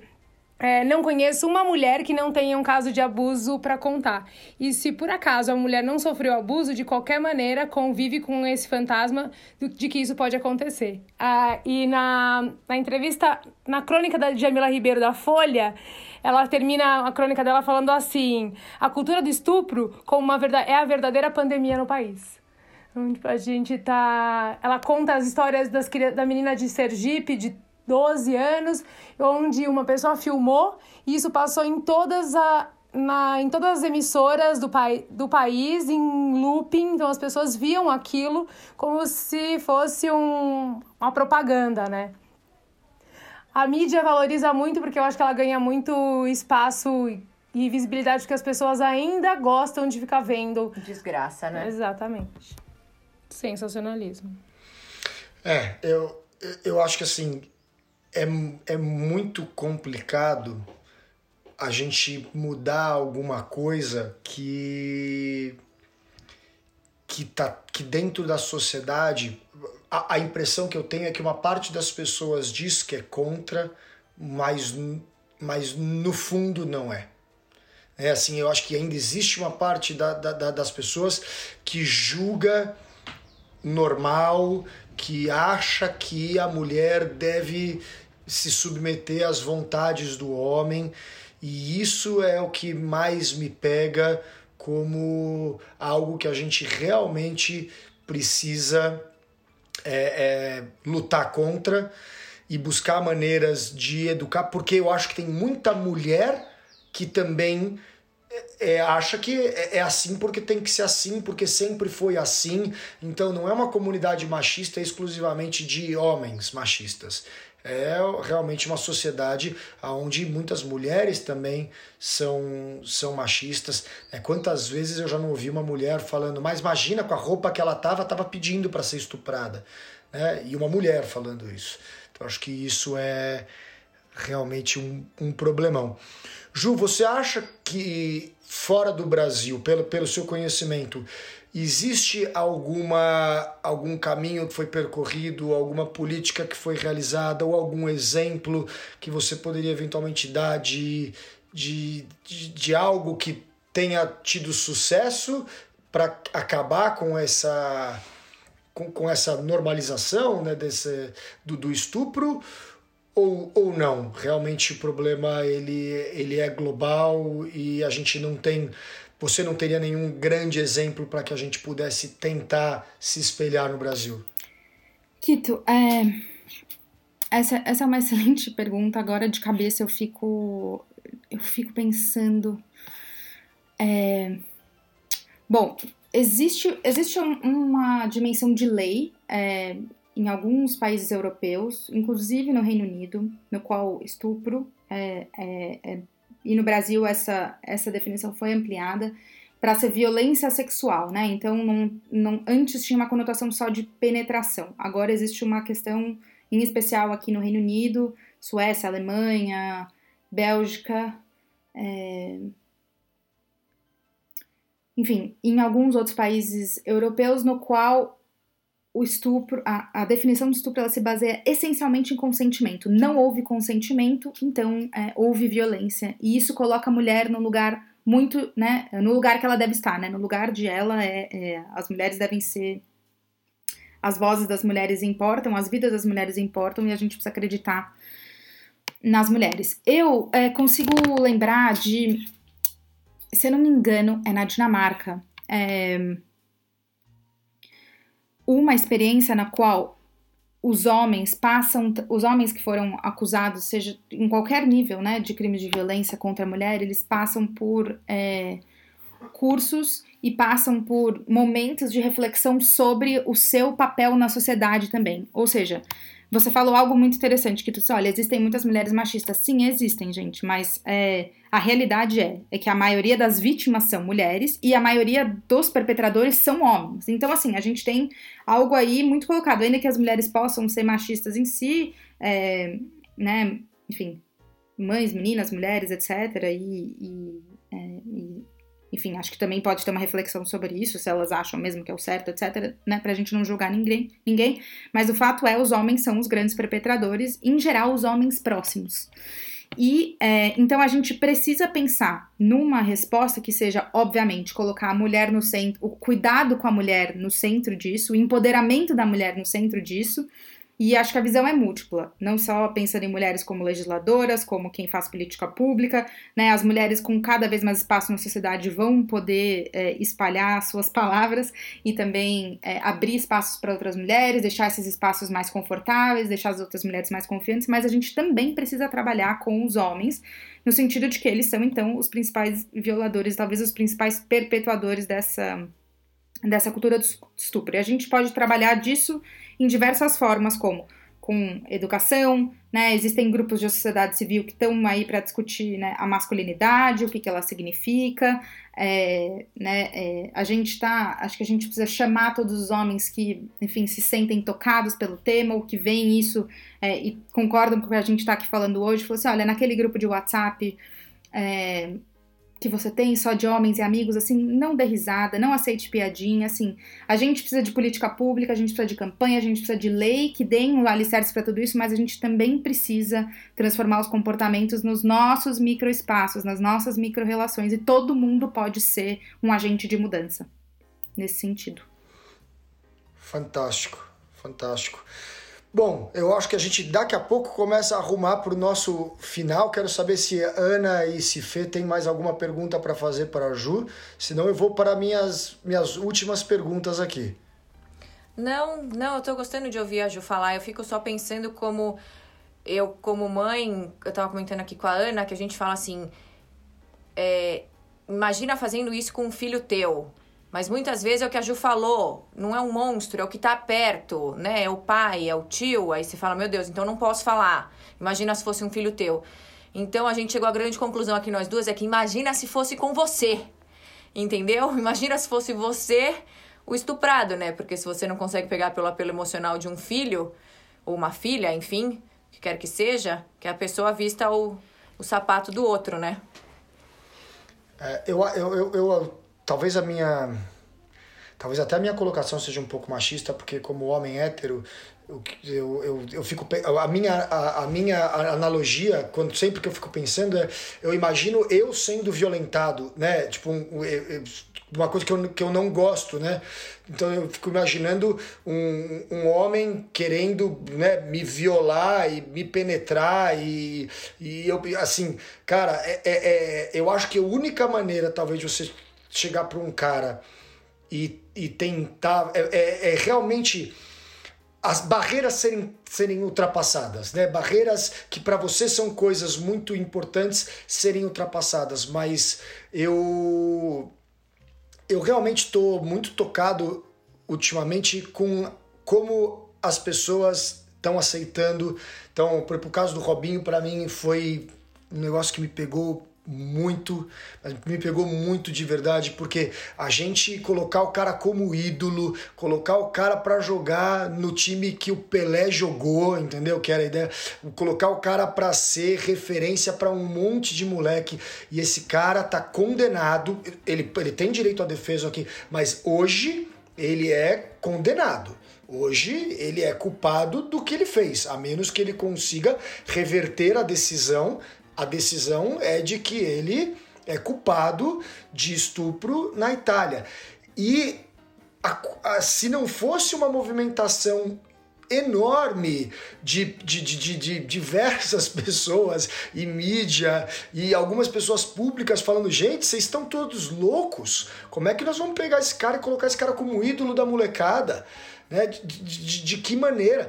É, não conheço uma mulher que não tenha um caso de abuso para contar. E se por acaso a mulher não sofreu abuso, de qualquer maneira convive com esse fantasma de que isso pode acontecer. Ah, e na, na entrevista, na crônica da Jamila Ribeiro da Folha, ela termina a crônica dela falando assim: a cultura do estupro como uma verdade, é a verdadeira pandemia no país. Então, tipo, a gente tá. Ela conta as histórias das, da menina de Sergipe, de 12 anos, onde uma pessoa filmou e isso passou em todas a, na, em todas as emissoras do, pai, do país, em looping, então as pessoas viam aquilo como se fosse um, uma propaganda, né? A mídia valoriza muito porque eu acho que ela ganha muito espaço e visibilidade porque as pessoas ainda gostam de ficar vendo. Desgraça, né? Exatamente. Sensacionalismo. É, eu, eu acho que assim, é, é muito complicado a gente mudar alguma coisa que que tá que dentro da sociedade a, a, impressão que eu tenho é que uma parte das pessoas diz que é contra mas mas no fundo não é. É assim eu acho que ainda existe uma parte da, da, das pessoas que julga normal que acha que a mulher deve se submeter às vontades do homem, e isso é o que mais me pega como algo que a gente realmente precisa é, é, lutar contra e buscar maneiras de educar, porque eu acho que tem muita mulher que também é, acha que é, é assim porque tem que ser assim, porque sempre foi assim. Então não é uma comunidade machista exclusivamente de homens machistas é realmente uma sociedade onde muitas mulheres também são, são machistas. É, quantas vezes eu já não ouvi uma mulher falando, mas imagina com a roupa que ela tava, tava pedindo para ser estuprada. Né? E uma mulher falando isso. Então acho que isso é realmente um, um problemão. Ju, você acha que fora do Brasil, pelo, pelo seu conhecimento, existe alguma algum caminho que foi percorrido, alguma política que foi realizada ou algum exemplo que você poderia eventualmente dar de, de, de, de algo que tenha tido sucesso para acabar com essa com, com essa normalização né, desse, do, do estupro ou, ou não? Realmente o problema ele, ele é global e a gente não tem. Você não teria nenhum grande exemplo para que a gente pudesse tentar se espelhar no Brasil? Kito, é, essa, essa é uma excelente pergunta. Agora de cabeça eu fico, eu fico pensando. É, bom, existe, existe uma dimensão de lei é, em alguns países europeus, inclusive no Reino Unido, no qual estupro é, é, é e no Brasil essa, essa definição foi ampliada para ser violência sexual, né? Então, não, não, antes tinha uma conotação só de penetração. Agora existe uma questão em especial aqui no Reino Unido, Suécia, Alemanha, Bélgica, é, enfim, em alguns outros países europeus, no qual o estupro, a, a definição de estupro ela se baseia essencialmente em consentimento. Não houve consentimento, então é, houve violência. E isso coloca a mulher no lugar muito, né, no lugar que ela deve estar, né, no lugar de ela, é, é, as mulheres devem ser, as vozes das mulheres importam, as vidas das mulheres importam e a gente precisa acreditar nas mulheres. Eu é, consigo lembrar de, se eu não me engano, é na Dinamarca, é, uma experiência na qual os homens passam, os homens que foram acusados, seja em qualquer nível, né, de crimes de violência contra a mulher, eles passam por é, cursos e passam por momentos de reflexão sobre o seu papel na sociedade também. Ou seja, você falou algo muito interessante, que tu disse, olha, existem muitas mulheres machistas. Sim, existem, gente, mas é, a realidade é, é que a maioria das vítimas são mulheres e a maioria dos perpetradores são homens. Então, assim, a gente tem algo aí muito colocado. Ainda que as mulheres possam ser machistas em si, é, né, enfim, mães, meninas, mulheres, etc., e, e, é, e enfim, acho que também pode ter uma reflexão sobre isso, se elas acham mesmo que é o certo, etc, né, pra gente não julgar ninguém, ninguém, mas o fato é, os homens são os grandes perpetradores, em geral, os homens próximos. E é, então a gente precisa pensar numa resposta que seja, obviamente, colocar a mulher no centro, o cuidado com a mulher no centro disso, o empoderamento da mulher no centro disso, e acho que a visão é múltipla, não só pensando em mulheres como legisladoras, como quem faz política pública, né? As mulheres com cada vez mais espaço na sociedade vão poder é, espalhar suas palavras e também é, abrir espaços para outras mulheres, deixar esses espaços mais confortáveis, deixar as outras mulheres mais confiantes, mas a gente também precisa trabalhar com os homens, no sentido de que eles são, então, os principais violadores, talvez os principais perpetuadores dessa, dessa cultura do estupro. E a gente pode trabalhar disso em diversas formas, como com educação, né? Existem grupos de sociedade civil que estão aí para discutir né, a masculinidade, o que, que ela significa. É, né, é, a gente tá, acho que a gente precisa chamar todos os homens que, enfim, se sentem tocados pelo tema ou que veem isso é, e concordam com o que a gente está aqui falando hoje. Falou assim, olha, naquele grupo de WhatsApp é, que você tem só de homens e amigos, assim, não dê risada, não aceite piadinha, assim. A gente precisa de política pública, a gente precisa de campanha, a gente precisa de lei que deem um alicerce para tudo isso, mas a gente também precisa transformar os comportamentos nos nossos microespaços, nas nossas micro-relações, e todo mundo pode ser um agente de mudança nesse sentido. Fantástico, fantástico. Bom, eu acho que a gente daqui a pouco começa a arrumar para o nosso final. Quero saber se Ana e se Fê tem mais alguma pergunta para fazer para a Ju. Senão eu vou para minhas, minhas últimas perguntas aqui. Não, não, eu estou gostando de ouvir a Ju falar. Eu fico só pensando como eu, como mãe, eu estava comentando aqui com a Ana, que a gente fala assim: é, imagina fazendo isso com um filho teu. Mas muitas vezes é o que a Ju falou, não é um monstro, é o que tá perto, né? É o pai, é o tio. Aí você fala, meu Deus, então não posso falar. Imagina se fosse um filho teu. Então a gente chegou à grande conclusão aqui, nós duas, é que imagina se fosse com você. Entendeu? Imagina se fosse você o estuprado, né? Porque se você não consegue pegar pelo apelo emocional de um filho, ou uma filha, enfim, que quer que seja, que a pessoa vista o, o sapato do outro, né? É, eu, eu, eu, eu, talvez a minha. Talvez até a minha colocação seja um pouco machista, porque como homem hétero, eu, eu, eu, fico a minha a, a minha analogia quando sempre que eu fico pensando é eu imagino eu sendo violentado né tipo um, uma coisa que eu, que eu não gosto né então eu fico imaginando um, um homem querendo né, me violar e me penetrar e, e eu assim cara é, é, é eu acho que a única maneira talvez de você chegar para um cara e, e tentar é, é, é realmente as barreiras serem, serem ultrapassadas, né? Barreiras que para você são coisas muito importantes serem ultrapassadas, mas eu eu realmente estou muito tocado ultimamente com como as pessoas estão aceitando. Então, por, por caso do Robinho, para mim foi um negócio que me pegou muito, me pegou muito de verdade, porque a gente colocar o cara como ídolo, colocar o cara para jogar no time que o Pelé jogou, entendeu? Que era a ideia, colocar o cara para ser referência para um monte de moleque e esse cara tá condenado, ele, ele tem direito à defesa aqui, mas hoje ele é condenado. Hoje ele é culpado do que ele fez, a menos que ele consiga reverter a decisão a decisão é de que ele é culpado de estupro na Itália. E a, a, se não fosse uma movimentação enorme de, de, de, de, diversas pessoas e mídia e algumas pessoas públicas falando: gente, vocês estão todos loucos? Como é que nós vamos pegar esse cara e colocar esse cara como ídolo da molecada? Né? De, de, de, que maneira?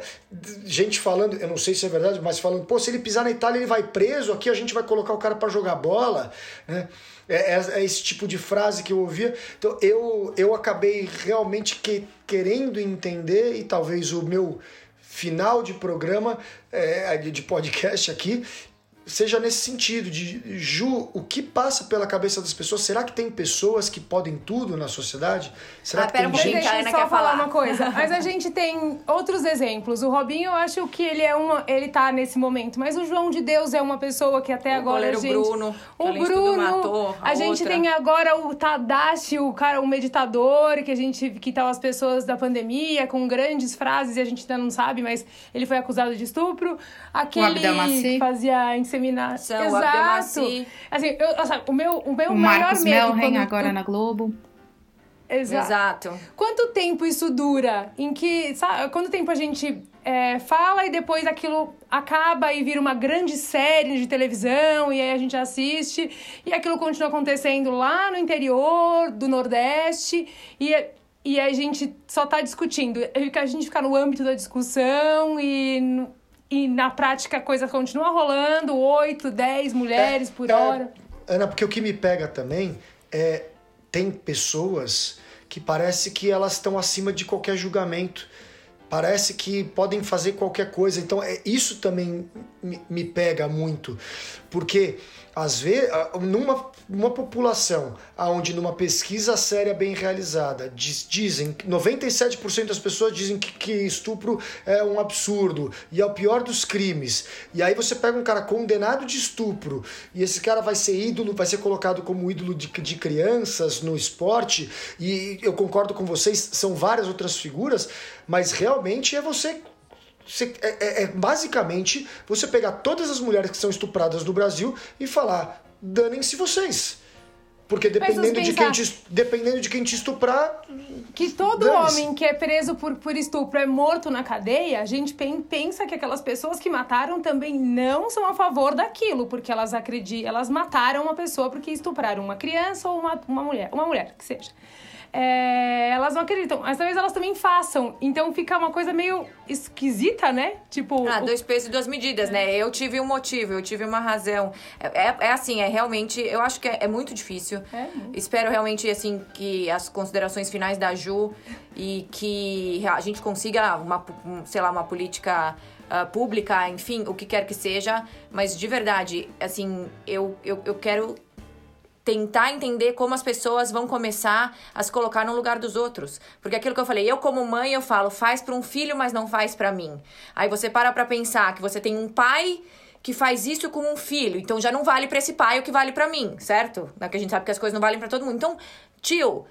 Gente falando, eu não sei se é verdade, mas falando, pô, se ele pisar na Itália ele vai preso, aqui a gente vai colocar o cara para jogar bola, né? É, é, é, esse tipo de frase que eu ouvia. Então eu, eu acabei realmente que, querendo entender, e talvez o meu final de programa, é, de podcast aqui, seja nesse sentido de Ju, o que passa pela cabeça das pessoas? Será que tem pessoas que podem tudo na sociedade? Será ah, que tem um gente? Deixa eu só falar uma coisa. Mas a gente tem outros exemplos. O Robinho, eu acho que ele é uma, ele tá nesse momento. Mas o João de Deus é uma pessoa que até o agora a gente, Bruno, o Bruno, matou a, a gente tem agora o Tadashi, o cara, o meditador que a gente que tá as pessoas da pandemia com grandes frases e a gente ainda não sabe, mas ele foi acusado de estupro. Aquele que fazia inseminação. Exato. Assim, eu, sabe, o meu, o meu o maior Marcos medo. Melren agora na Globo. Exato. Exato. Quanto tempo isso dura? Em que. Sabe, quanto tempo a gente é, fala e depois aquilo acaba e vira uma grande série de televisão e aí a gente assiste e aquilo continua acontecendo lá no interior do Nordeste e, e a gente só tá discutindo. A gente fica no âmbito da discussão e e na prática a coisa continua rolando, 8, 10 mulheres é, por é, hora. Ana, porque o que me pega também é tem pessoas que parece que elas estão acima de qualquer julgamento. Parece que podem fazer qualquer coisa. Então, é, isso também me, me pega muito. Porque às vezes, numa uma população onde numa pesquisa séria bem realizada diz, dizem 97% das pessoas dizem que, que, estupro é um absurdo e é o pior dos crimes. E aí você pega um cara condenado de estupro e esse cara vai ser ídolo, vai ser colocado como ídolo de, de crianças no esporte. E eu concordo com vocês, são várias outras figuras, mas realmente é você você, é, é, é, basicamente você pegar todas as mulheres que são estupradas no Brasil e falar: danem-se vocês. Porque dependendo de, quem te, dependendo de quem te estuprar. Que todo homem que é preso por, por estupro é morto na cadeia, a gente pensa que aquelas pessoas que mataram também não são a favor daquilo, porque elas acreditam, elas mataram uma pessoa porque estupraram uma criança ou uma, uma mulher, uma mulher, que seja é, elas não acreditam. Mas talvez elas também façam. Então fica uma coisa meio esquisita, né? Tipo. Ah, dois pesos e duas medidas, né? Eu tive um motivo, eu tive uma razão. É, é, é assim, é realmente. Eu acho que é, é muito difícil. É. Espero realmente, assim, que as considerações finais da Ju e que a gente consiga uma, sei lá, uma política. Uh, pública, enfim, o que quer que seja, mas de verdade, assim, eu, eu, eu quero tentar entender como as pessoas vão começar a se colocar no lugar dos outros. Porque aquilo que eu falei, eu como mãe, eu falo, faz para um filho, mas não faz para mim. Aí você para para pensar que você tem um pai que faz isso com um filho. Então já não vale para esse pai o que vale para mim, certo? Né? Que a gente sabe que as coisas não valem para todo mundo. Então, tio,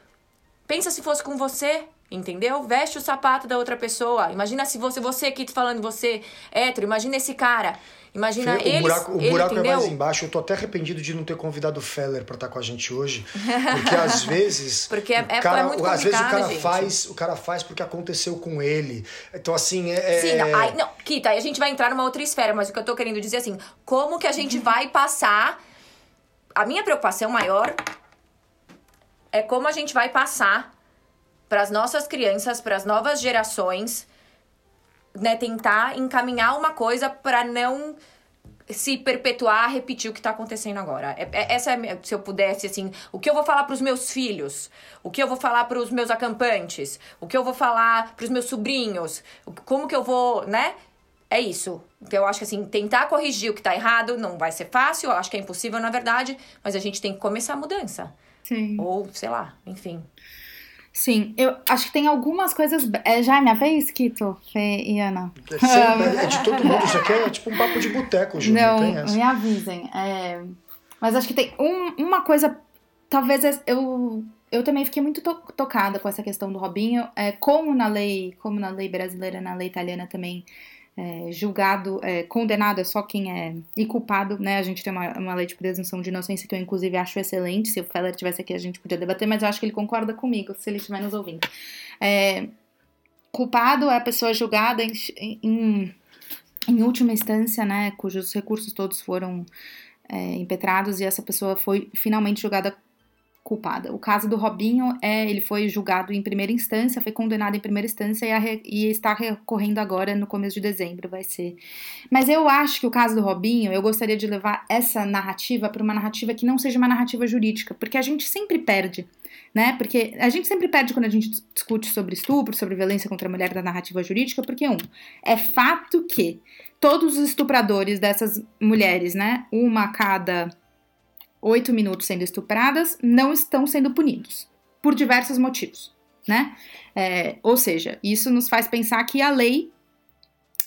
pensa se fosse com você, entendeu? Veste o sapato da outra pessoa. Imagina se você, você aqui falando, você hétero, imagina esse cara. Imagina Fê, eles, O buraco, o ele, buraco é mais embaixo. Eu tô até arrependido de não ter convidado o Feller pra estar com a gente hoje. Porque às vezes. Porque é- o é- cara, é muito Às vezes o cara gente. faz, o cara faz porque aconteceu com ele. Então, assim, é. Sim, não, aí, não, Kita, aí a gente vai entrar numa outra esfera, mas o que eu tô querendo dizer é assim, como que a gente vai passar. A minha preocupação maior é como a gente vai passar para as nossas crianças, para as novas gerações, né, tentar encaminhar uma coisa para não se perpetuar, repetir o que tá acontecendo agora. É- é- essa é se eu pudesse assim, o que eu vou falar pros meus filhos, o que eu vou falar pros meus acampantes, o que eu vou falar pros meus sobrinhos, como que eu vou, né? É isso. Então eu acho que assim, tentar corrigir o que tá errado não vai ser fácil, eu acho que é impossível na verdade, mas a gente tem que começar a mudança. Sim. Ou, sei lá, enfim. Sim, eu acho que tem algumas coisas. É, já é minha vez, Kito, Fê e Ana? É, sempre- é de todo mundo. Isso aqui é tipo um papo de boteco, Ju. Não, Não, me avisem. É, Mas acho que tem um- uma coisa. Talvez eu, eu também fiquei muito to- tocada com essa questão do Robinho. É, como na lei, como na lei brasileira, na lei italiana também, é, julgado, é, condenado é só quem é e culpado, né? A gente tem uma, uma lei de presunção de inocência que eu, inclusive, acho excelente. Se o Feller tivesse aqui, a gente podia debater, mas eu acho que ele concorda comigo, se ele estiver nos ouvindo. É, culpado é a pessoa julgada em, em, em última instância, né? Cujos recursos todos foram é, impetrados e essa pessoa foi finalmente julgada culpada. O caso do Robinho é, ele foi julgado em primeira instância, foi condenado em primeira instância e, a e está recorrendo agora no começo de dezembro, vai ser. Mas eu acho que o caso do Robinho, eu gostaria de levar essa narrativa para uma narrativa que não seja uma narrativa jurídica, porque a gente sempre perde, né? Porque a gente sempre perde quando a gente discute sobre estupro, sobre violência contra a mulher da narrativa jurídica, porque um, é fato que todos os estupradores dessas mulheres, né, uma a cada oito minutos sendo estupradas, não estão sendo punidos por diversos motivos, né? É, ou seja, isso nos faz pensar que a lei,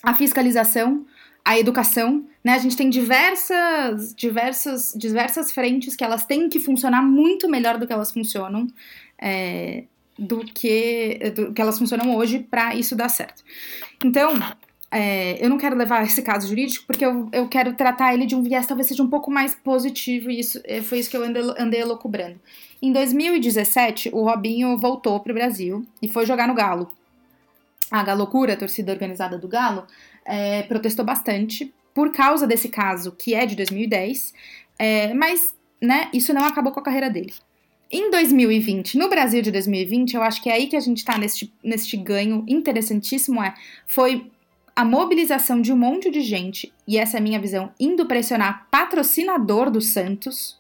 a fiscalização, a educação, né? A gente tem diversas, diversas, diversas frentes que elas têm que funcionar muito melhor do que elas funcionam. é, do que, do que elas funcionam hoje para isso dar certo. Então, é, eu não quero levar esse caso jurídico porque eu, eu quero tratar ele de um viés talvez seja um pouco mais positivo e isso é, foi isso que eu andei, andei elocubrando. Em 2017, o Robinho voltou para o Brasil e foi jogar no Galo. A Galocura, a torcida organizada do Galo, é, protestou bastante por causa desse caso que é de 2010, é, mas né, isso não acabou com a carreira dele. Em 2020, no Brasil de 2020, eu acho que é aí que a gente está neste, neste ganho interessantíssimo, é, foi a mobilização de um monte de gente, e essa é a minha visão, indo pressionar patrocinador do Santos,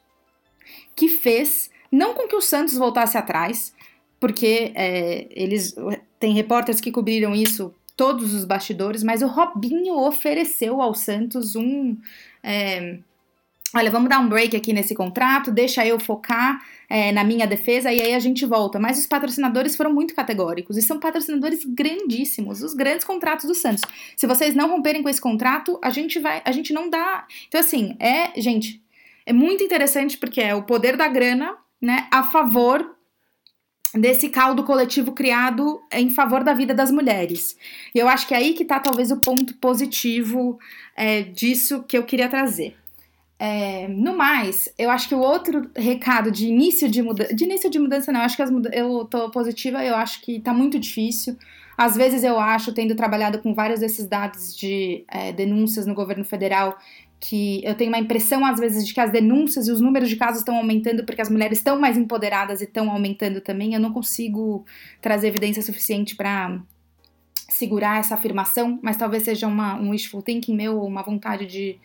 que fez, não com que o Santos voltasse atrás, porque é, eles tem repórteres que cobriram isso, todos os bastidores, mas o Robinho ofereceu ao Santos um. é, Olha, vamos dar um break aqui nesse contrato, deixa eu focar é, na minha defesa e aí a gente volta. Mas os patrocinadores foram muito categóricos e são patrocinadores grandíssimos, os grandes contratos do Santos. Se vocês não romperem com esse contrato, a gente vai, a gente não dá. Então assim, é, gente, é muito interessante porque é o poder da grana, né, a favor desse caldo coletivo criado em favor da vida das mulheres. E eu acho que é aí que tá talvez o ponto positivo é, disso que eu queria trazer. É, no mais, eu acho que o outro recado de início de mudança. De início de mudança, não, eu acho que eu tô positiva, eu acho que tá muito difícil. Às vezes eu acho, tendo trabalhado com vários desses dados de é, denúncias no governo federal, que eu tenho uma impressão, às vezes, de que as denúncias e os números de casos estão aumentando porque as mulheres estão mais empoderadas e estão aumentando também. Eu não consigo trazer evidência suficiente para segurar essa afirmação, mas talvez seja uma, um wishful thinking meu, uma vontade de.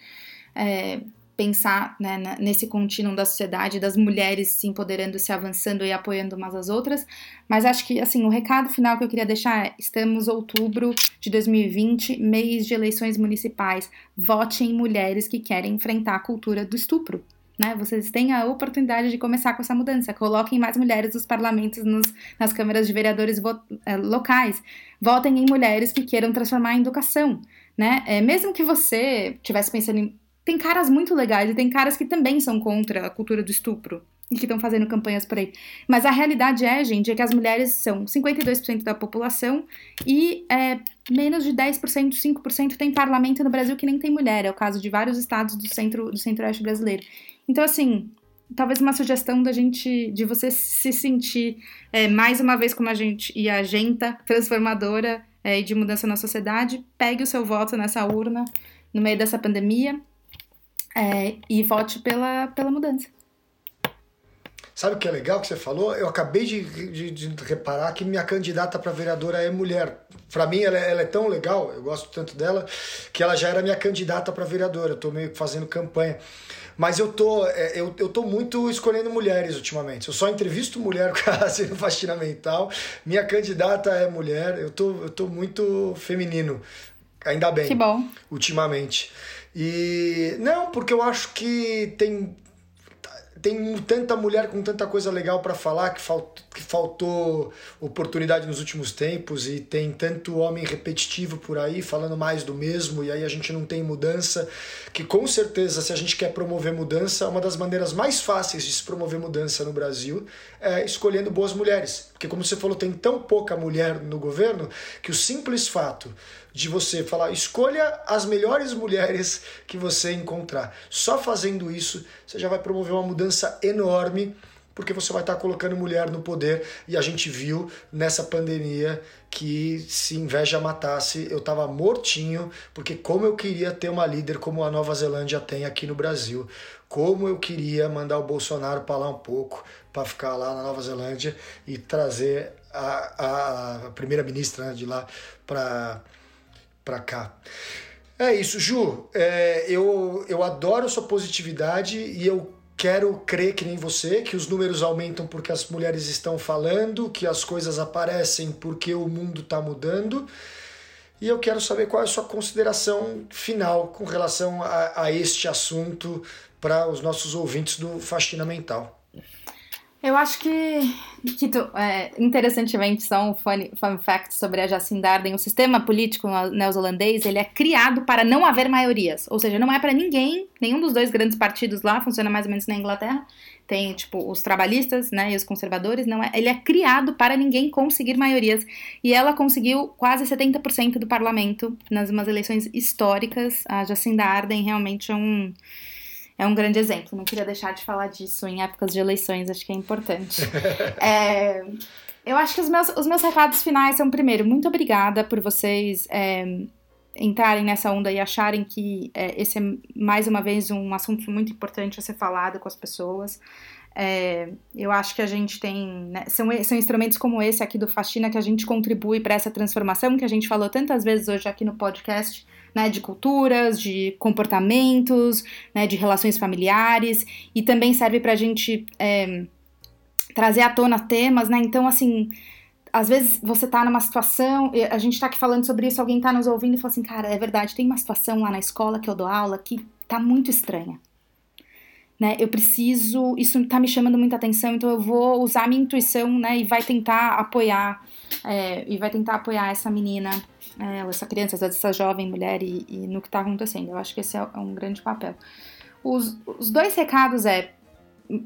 É, pensar né, nesse contínuo da sociedade, das mulheres se empoderando, se avançando e apoiando umas às outras. Mas acho que, assim, o recado final que eu queria deixar é: estamos outubro de 2020, mês de eleições municipais. Vote em mulheres que querem enfrentar a cultura do estupro. Né? Vocês têm a oportunidade de começar com essa mudança. Coloquem mais mulheres nos parlamentos, nos, nas câmaras de vereadores eh, locais. Votem em mulheres que queiram transformar a educação. Né? É, mesmo que você estivesse pensando em tem caras muito legais e tem caras que também são contra a cultura do estupro e que estão fazendo campanhas por aí. Mas a realidade é, gente, é que as mulheres são 52% da população e é, menos de 10%, 5% tem parlamento no Brasil que nem tem mulher. É o caso de vários estados do centro do centro-oeste brasileiro. Então, assim, talvez uma sugestão da gente, de você se sentir é, mais uma vez como a gente e a agenda transformadora é, e de mudança na sociedade, pegue o seu voto nessa urna no meio dessa pandemia é, e vote pela, pela mudança. Sabe o que é legal que você falou? Eu acabei de, de, de reparar que minha candidata para vereadora é mulher. Para mim, ela, ela, é tão legal, eu gosto tanto dela, que ela já era minha candidata para vereadora. Eu tô meio que fazendo campanha. Mas eu tô, é, eu, eu tô muito escolhendo mulheres ultimamente. Eu só entrevisto mulher quase no Faxina Mental. Minha candidata é mulher. Eu tô, eu tô muito feminino. Ainda bem. Que bom. Ultimamente. E não, porque eu acho que tem tem tanta mulher com tanta coisa legal para falar que, falt, que faltou oportunidade nos últimos tempos e tem tanto homem repetitivo por aí falando mais do mesmo e aí a gente não tem mudança que com certeza se a gente quer promover mudança uma das maneiras mais fáceis de se promover mudança no Brasil é escolhendo boas mulheres. Porque como você falou tem tão pouca mulher no governo que o simples fato de você falar, escolha as melhores mulheres que você encontrar. Só fazendo isso, você já vai promover uma mudança enorme, porque você vai estar colocando mulher no poder. E a gente viu nessa pandemia que se inveja matasse, eu estava mortinho, porque como eu queria ter uma líder como a Nova Zelândia tem aqui no Brasil. Como eu queria mandar o Bolsonaro para lá um pouco, para ficar lá na Nova Zelândia e trazer a, a, a primeira-ministra né, de lá para para cá. É isso, Ju. É, eu, eu adoro sua positividade e eu quero crer que nem você, que os números aumentam porque as mulheres estão falando, que as coisas aparecem porque o mundo está mudando. E eu quero saber qual é a sua consideração final com relação a, a este assunto para os nossos ouvintes do Faxina Mental. Eu acho que, que tu, é, interessantemente, um fun, fun fact sobre a Jacinda Ardern, o sistema político neozelandês, ele é criado para não haver maiorias, ou seja, não é para ninguém, nenhum dos dois grandes partidos lá, funciona mais ou menos na Inglaterra, tem, tipo, os trabalhistas, né, e os conservadores, não é, ele é criado para ninguém conseguir maiorias, e ela conseguiu quase 70% do parlamento nas umas eleições históricas, a Jacinda Ardern realmente é um é um grande exemplo. Não queria deixar de falar disso em épocas de eleições, acho que é importante. é, eu acho que os meus, os meus recados finais são, primeiro, muito obrigada por vocês é, entrarem nessa onda e acharem que é, esse é, mais uma vez, um assunto muito importante a ser falado com as pessoas. É, eu acho que a gente tem. Né, são, são instrumentos como esse aqui do Faxina que a gente contribui para essa transformação que a gente falou tantas vezes hoje aqui no podcast né, de culturas, de comportamentos, né, de relações familiares, e também serve para a gente é, trazer à tona temas, né? Então, assim, às vezes você tá numa situação, a gente tá aqui falando sobre isso, alguém tá nos ouvindo e fala assim, cara, é verdade, tem uma situação lá na escola que eu dou aula que tá muito estranha. Né, eu preciso, isso tá me chamando muita atenção, então eu vou usar a minha intuição, né, e vai tentar apoiar, é, e vai tentar apoiar essa menina é, essa criança, essa jovem mulher e, e no que está acontecendo. Eu acho que esse é, um grande papel. Os, os dois recados é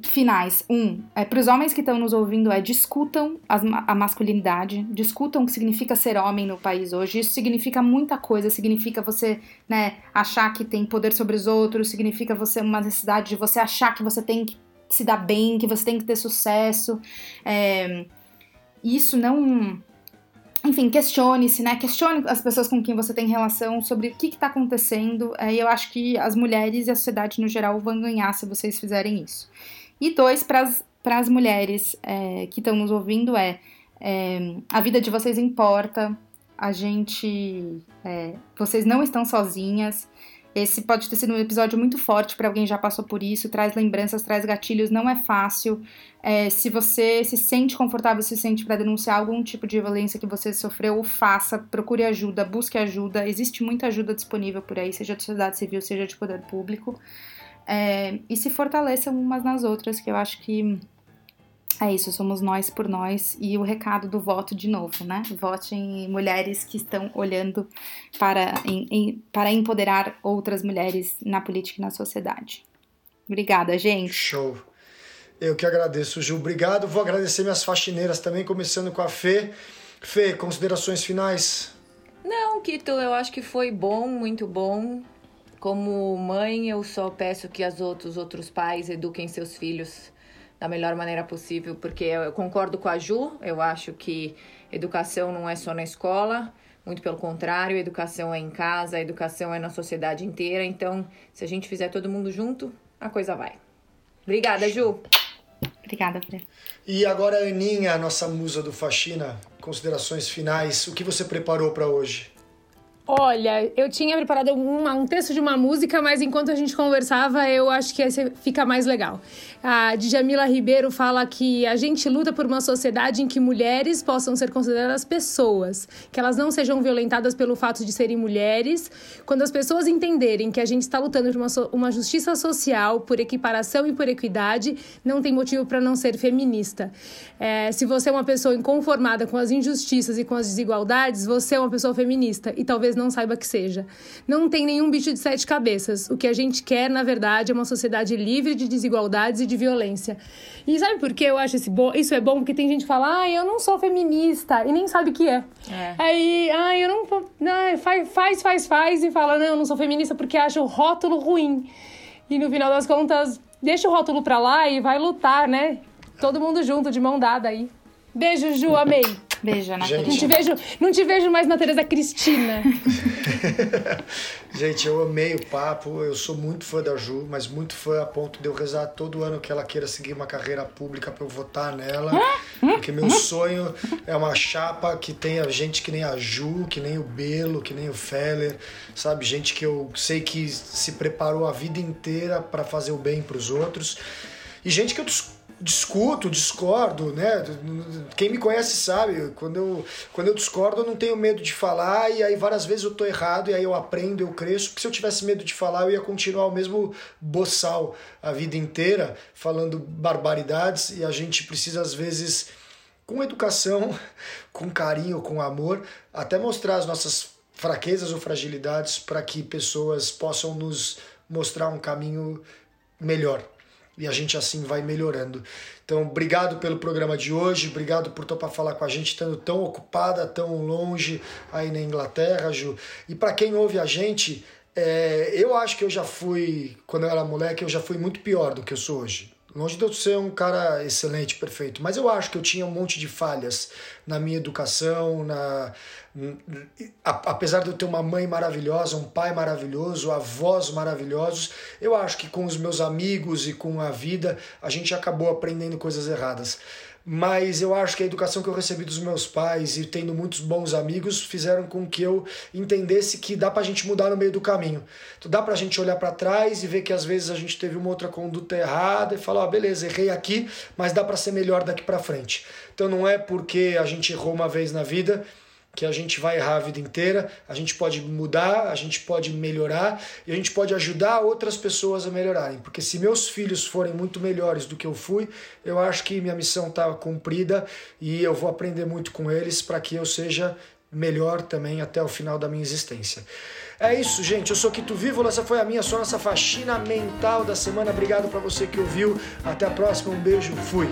finais. Um, é, para os homens que estão nos ouvindo, é discutam as, a masculinidade, discutam o que significa ser homem no país hoje. Isso significa muita coisa, significa você né, achar que tem poder sobre os outros, significa você uma necessidade de você achar que você tem que se dar bem, que você tem que ter sucesso. É, isso não enfim, questione-se, né? Questione as pessoas com quem você tem relação sobre o que está acontecendo. É, e eu acho que as mulheres e a sociedade no geral vão ganhar se vocês fizerem isso. E dois, para as mulheres é, que estão nos ouvindo, é, é, a vida de vocês importa. A gente. É, vocês não estão sozinhas. Esse pode ter sido um episódio muito forte para alguém que já passou por isso, traz lembranças, traz gatilhos, não é fácil. É, se você se sente confortável, se sente para denunciar algum tipo de violência que você sofreu, faça, procure ajuda, busque ajuda. Existe muita ajuda disponível por aí, seja de sociedade civil, seja de poder público. É, e se fortaleçam umas nas outras, que eu acho que É isso, somos nós por nós. E o recado do voto de novo, né? Votem em mulheres que estão olhando para, em, em, para empoderar outras mulheres na política e na sociedade. Obrigada, gente. Show. Eu que agradeço, Ju. Obrigado. Vou agradecer minhas faxineiras também, começando com a Fê. Fê, considerações finais? Não, Kito, eu acho que foi bom, muito bom. Como mãe, eu só peço que as outros, os outros pais eduquem seus filhos da melhor maneira possível, porque eu concordo com a Ju, eu acho que educação não é só na escola, muito pelo contrário, educação é em casa, educação é na sociedade inteira, então se a gente fizer todo mundo junto, a coisa vai. Obrigada, Ju. Obrigada, Fê. E agora, Aninha, nossa musa do Faxina, considerações finais. O que você preparou para hoje? Olha, eu tinha preparado uma, um texto de uma música, mas enquanto a gente conversava, eu acho que esse fica mais legal. A Djamila Ribeiro fala que a gente luta por uma sociedade em que mulheres possam ser consideradas pessoas, que elas não sejam violentadas pelo fato de serem mulheres. Quando as pessoas entenderem que a gente está lutando por uma, uma justiça social, por equiparação e por equidade, não tem motivo para não ser feminista. É, se você é uma pessoa inconformada com as injustiças e com as desigualdades, você é uma pessoa feminista e talvez não saiba que seja. Não tem nenhum bicho de sete cabeças. O que a gente quer, na verdade, é uma sociedade livre de desigualdades e de violência. E sabe por que eu acho isso é bom? Porque tem gente que fala, ah, eu não sou feminista, e nem sabe o que é. é. Aí, ah, eu não. não faz, faz, faz, faz, e fala, não, eu não sou feminista porque acha o rótulo ruim. E no final das contas, deixa o rótulo pra lá e vai lutar, né? Todo mundo junto, de mão dada aí. Beijo, Ju, amei. Beijo, Ana Gente... Não te vejo, não te vejo mais na Tereza Cristina. Gente, eu amei o papo. Eu sou muito fã da Ju, mas muito fã a ponto de eu rezar todo ano que ela queira seguir uma carreira pública para eu votar nela. Porque meu sonho é uma chapa que tenha gente que nem a Ju, que nem o Belo, que nem o Feller, sabe? Gente que eu sei que se preparou a vida inteira para fazer o bem para os outros. E gente que eu discuto, discordo, né? Quem me conhece sabe, quando eu, quando eu discordo eu não tenho medo de falar e aí várias vezes eu tô errado e aí eu aprendo, eu cresço, porque se eu tivesse medo de falar eu ia continuar o mesmo boçal a vida inteira, falando barbaridades e a gente precisa às vezes com educação, com carinho, com amor, até mostrar as nossas fraquezas ou fragilidades para que pessoas possam nos mostrar um caminho melhor e a gente assim vai melhorando. Então, obrigado pelo programa de hoje, obrigado por topar falar com a gente, estando tão ocupada, tão longe aí na Inglaterra, Ju. E para quem ouve a gente, é, eu acho que eu já fui, quando eu era moleque, eu já fui muito pior do que eu sou hoje. Longe de eu ser um cara excelente, perfeito, mas eu acho que eu tinha um monte de falhas na minha educação, na apesar de eu ter uma mãe maravilhosa, um pai maravilhoso, avós maravilhosos, eu acho que com os meus amigos e com a vida a gente acabou aprendendo coisas erradas mas eu acho que a educação que eu recebi dos meus pais e tendo muitos bons amigos fizeram com que eu entendesse que dá pra gente mudar no meio do caminho. Então dá pra gente olhar para trás e ver que às vezes a gente teve uma outra conduta errada e falar, oh, beleza, errei aqui, mas dá para ser melhor daqui para frente. Então não é porque a gente errou uma vez na vida que a gente vai errar a vida inteira, a gente pode mudar, a gente pode melhorar e a gente pode ajudar outras pessoas a melhorarem. Porque se meus filhos forem muito melhores do que eu fui, eu acho que minha missão está cumprida e eu vou aprender muito com eles para que eu seja melhor também até o final da minha existência. É isso, gente. Eu sou Quito Vivo. Essa foi a minha só nossa faxina mental da semana. Obrigado para você que ouviu. Até a próxima. Um beijo. Fui.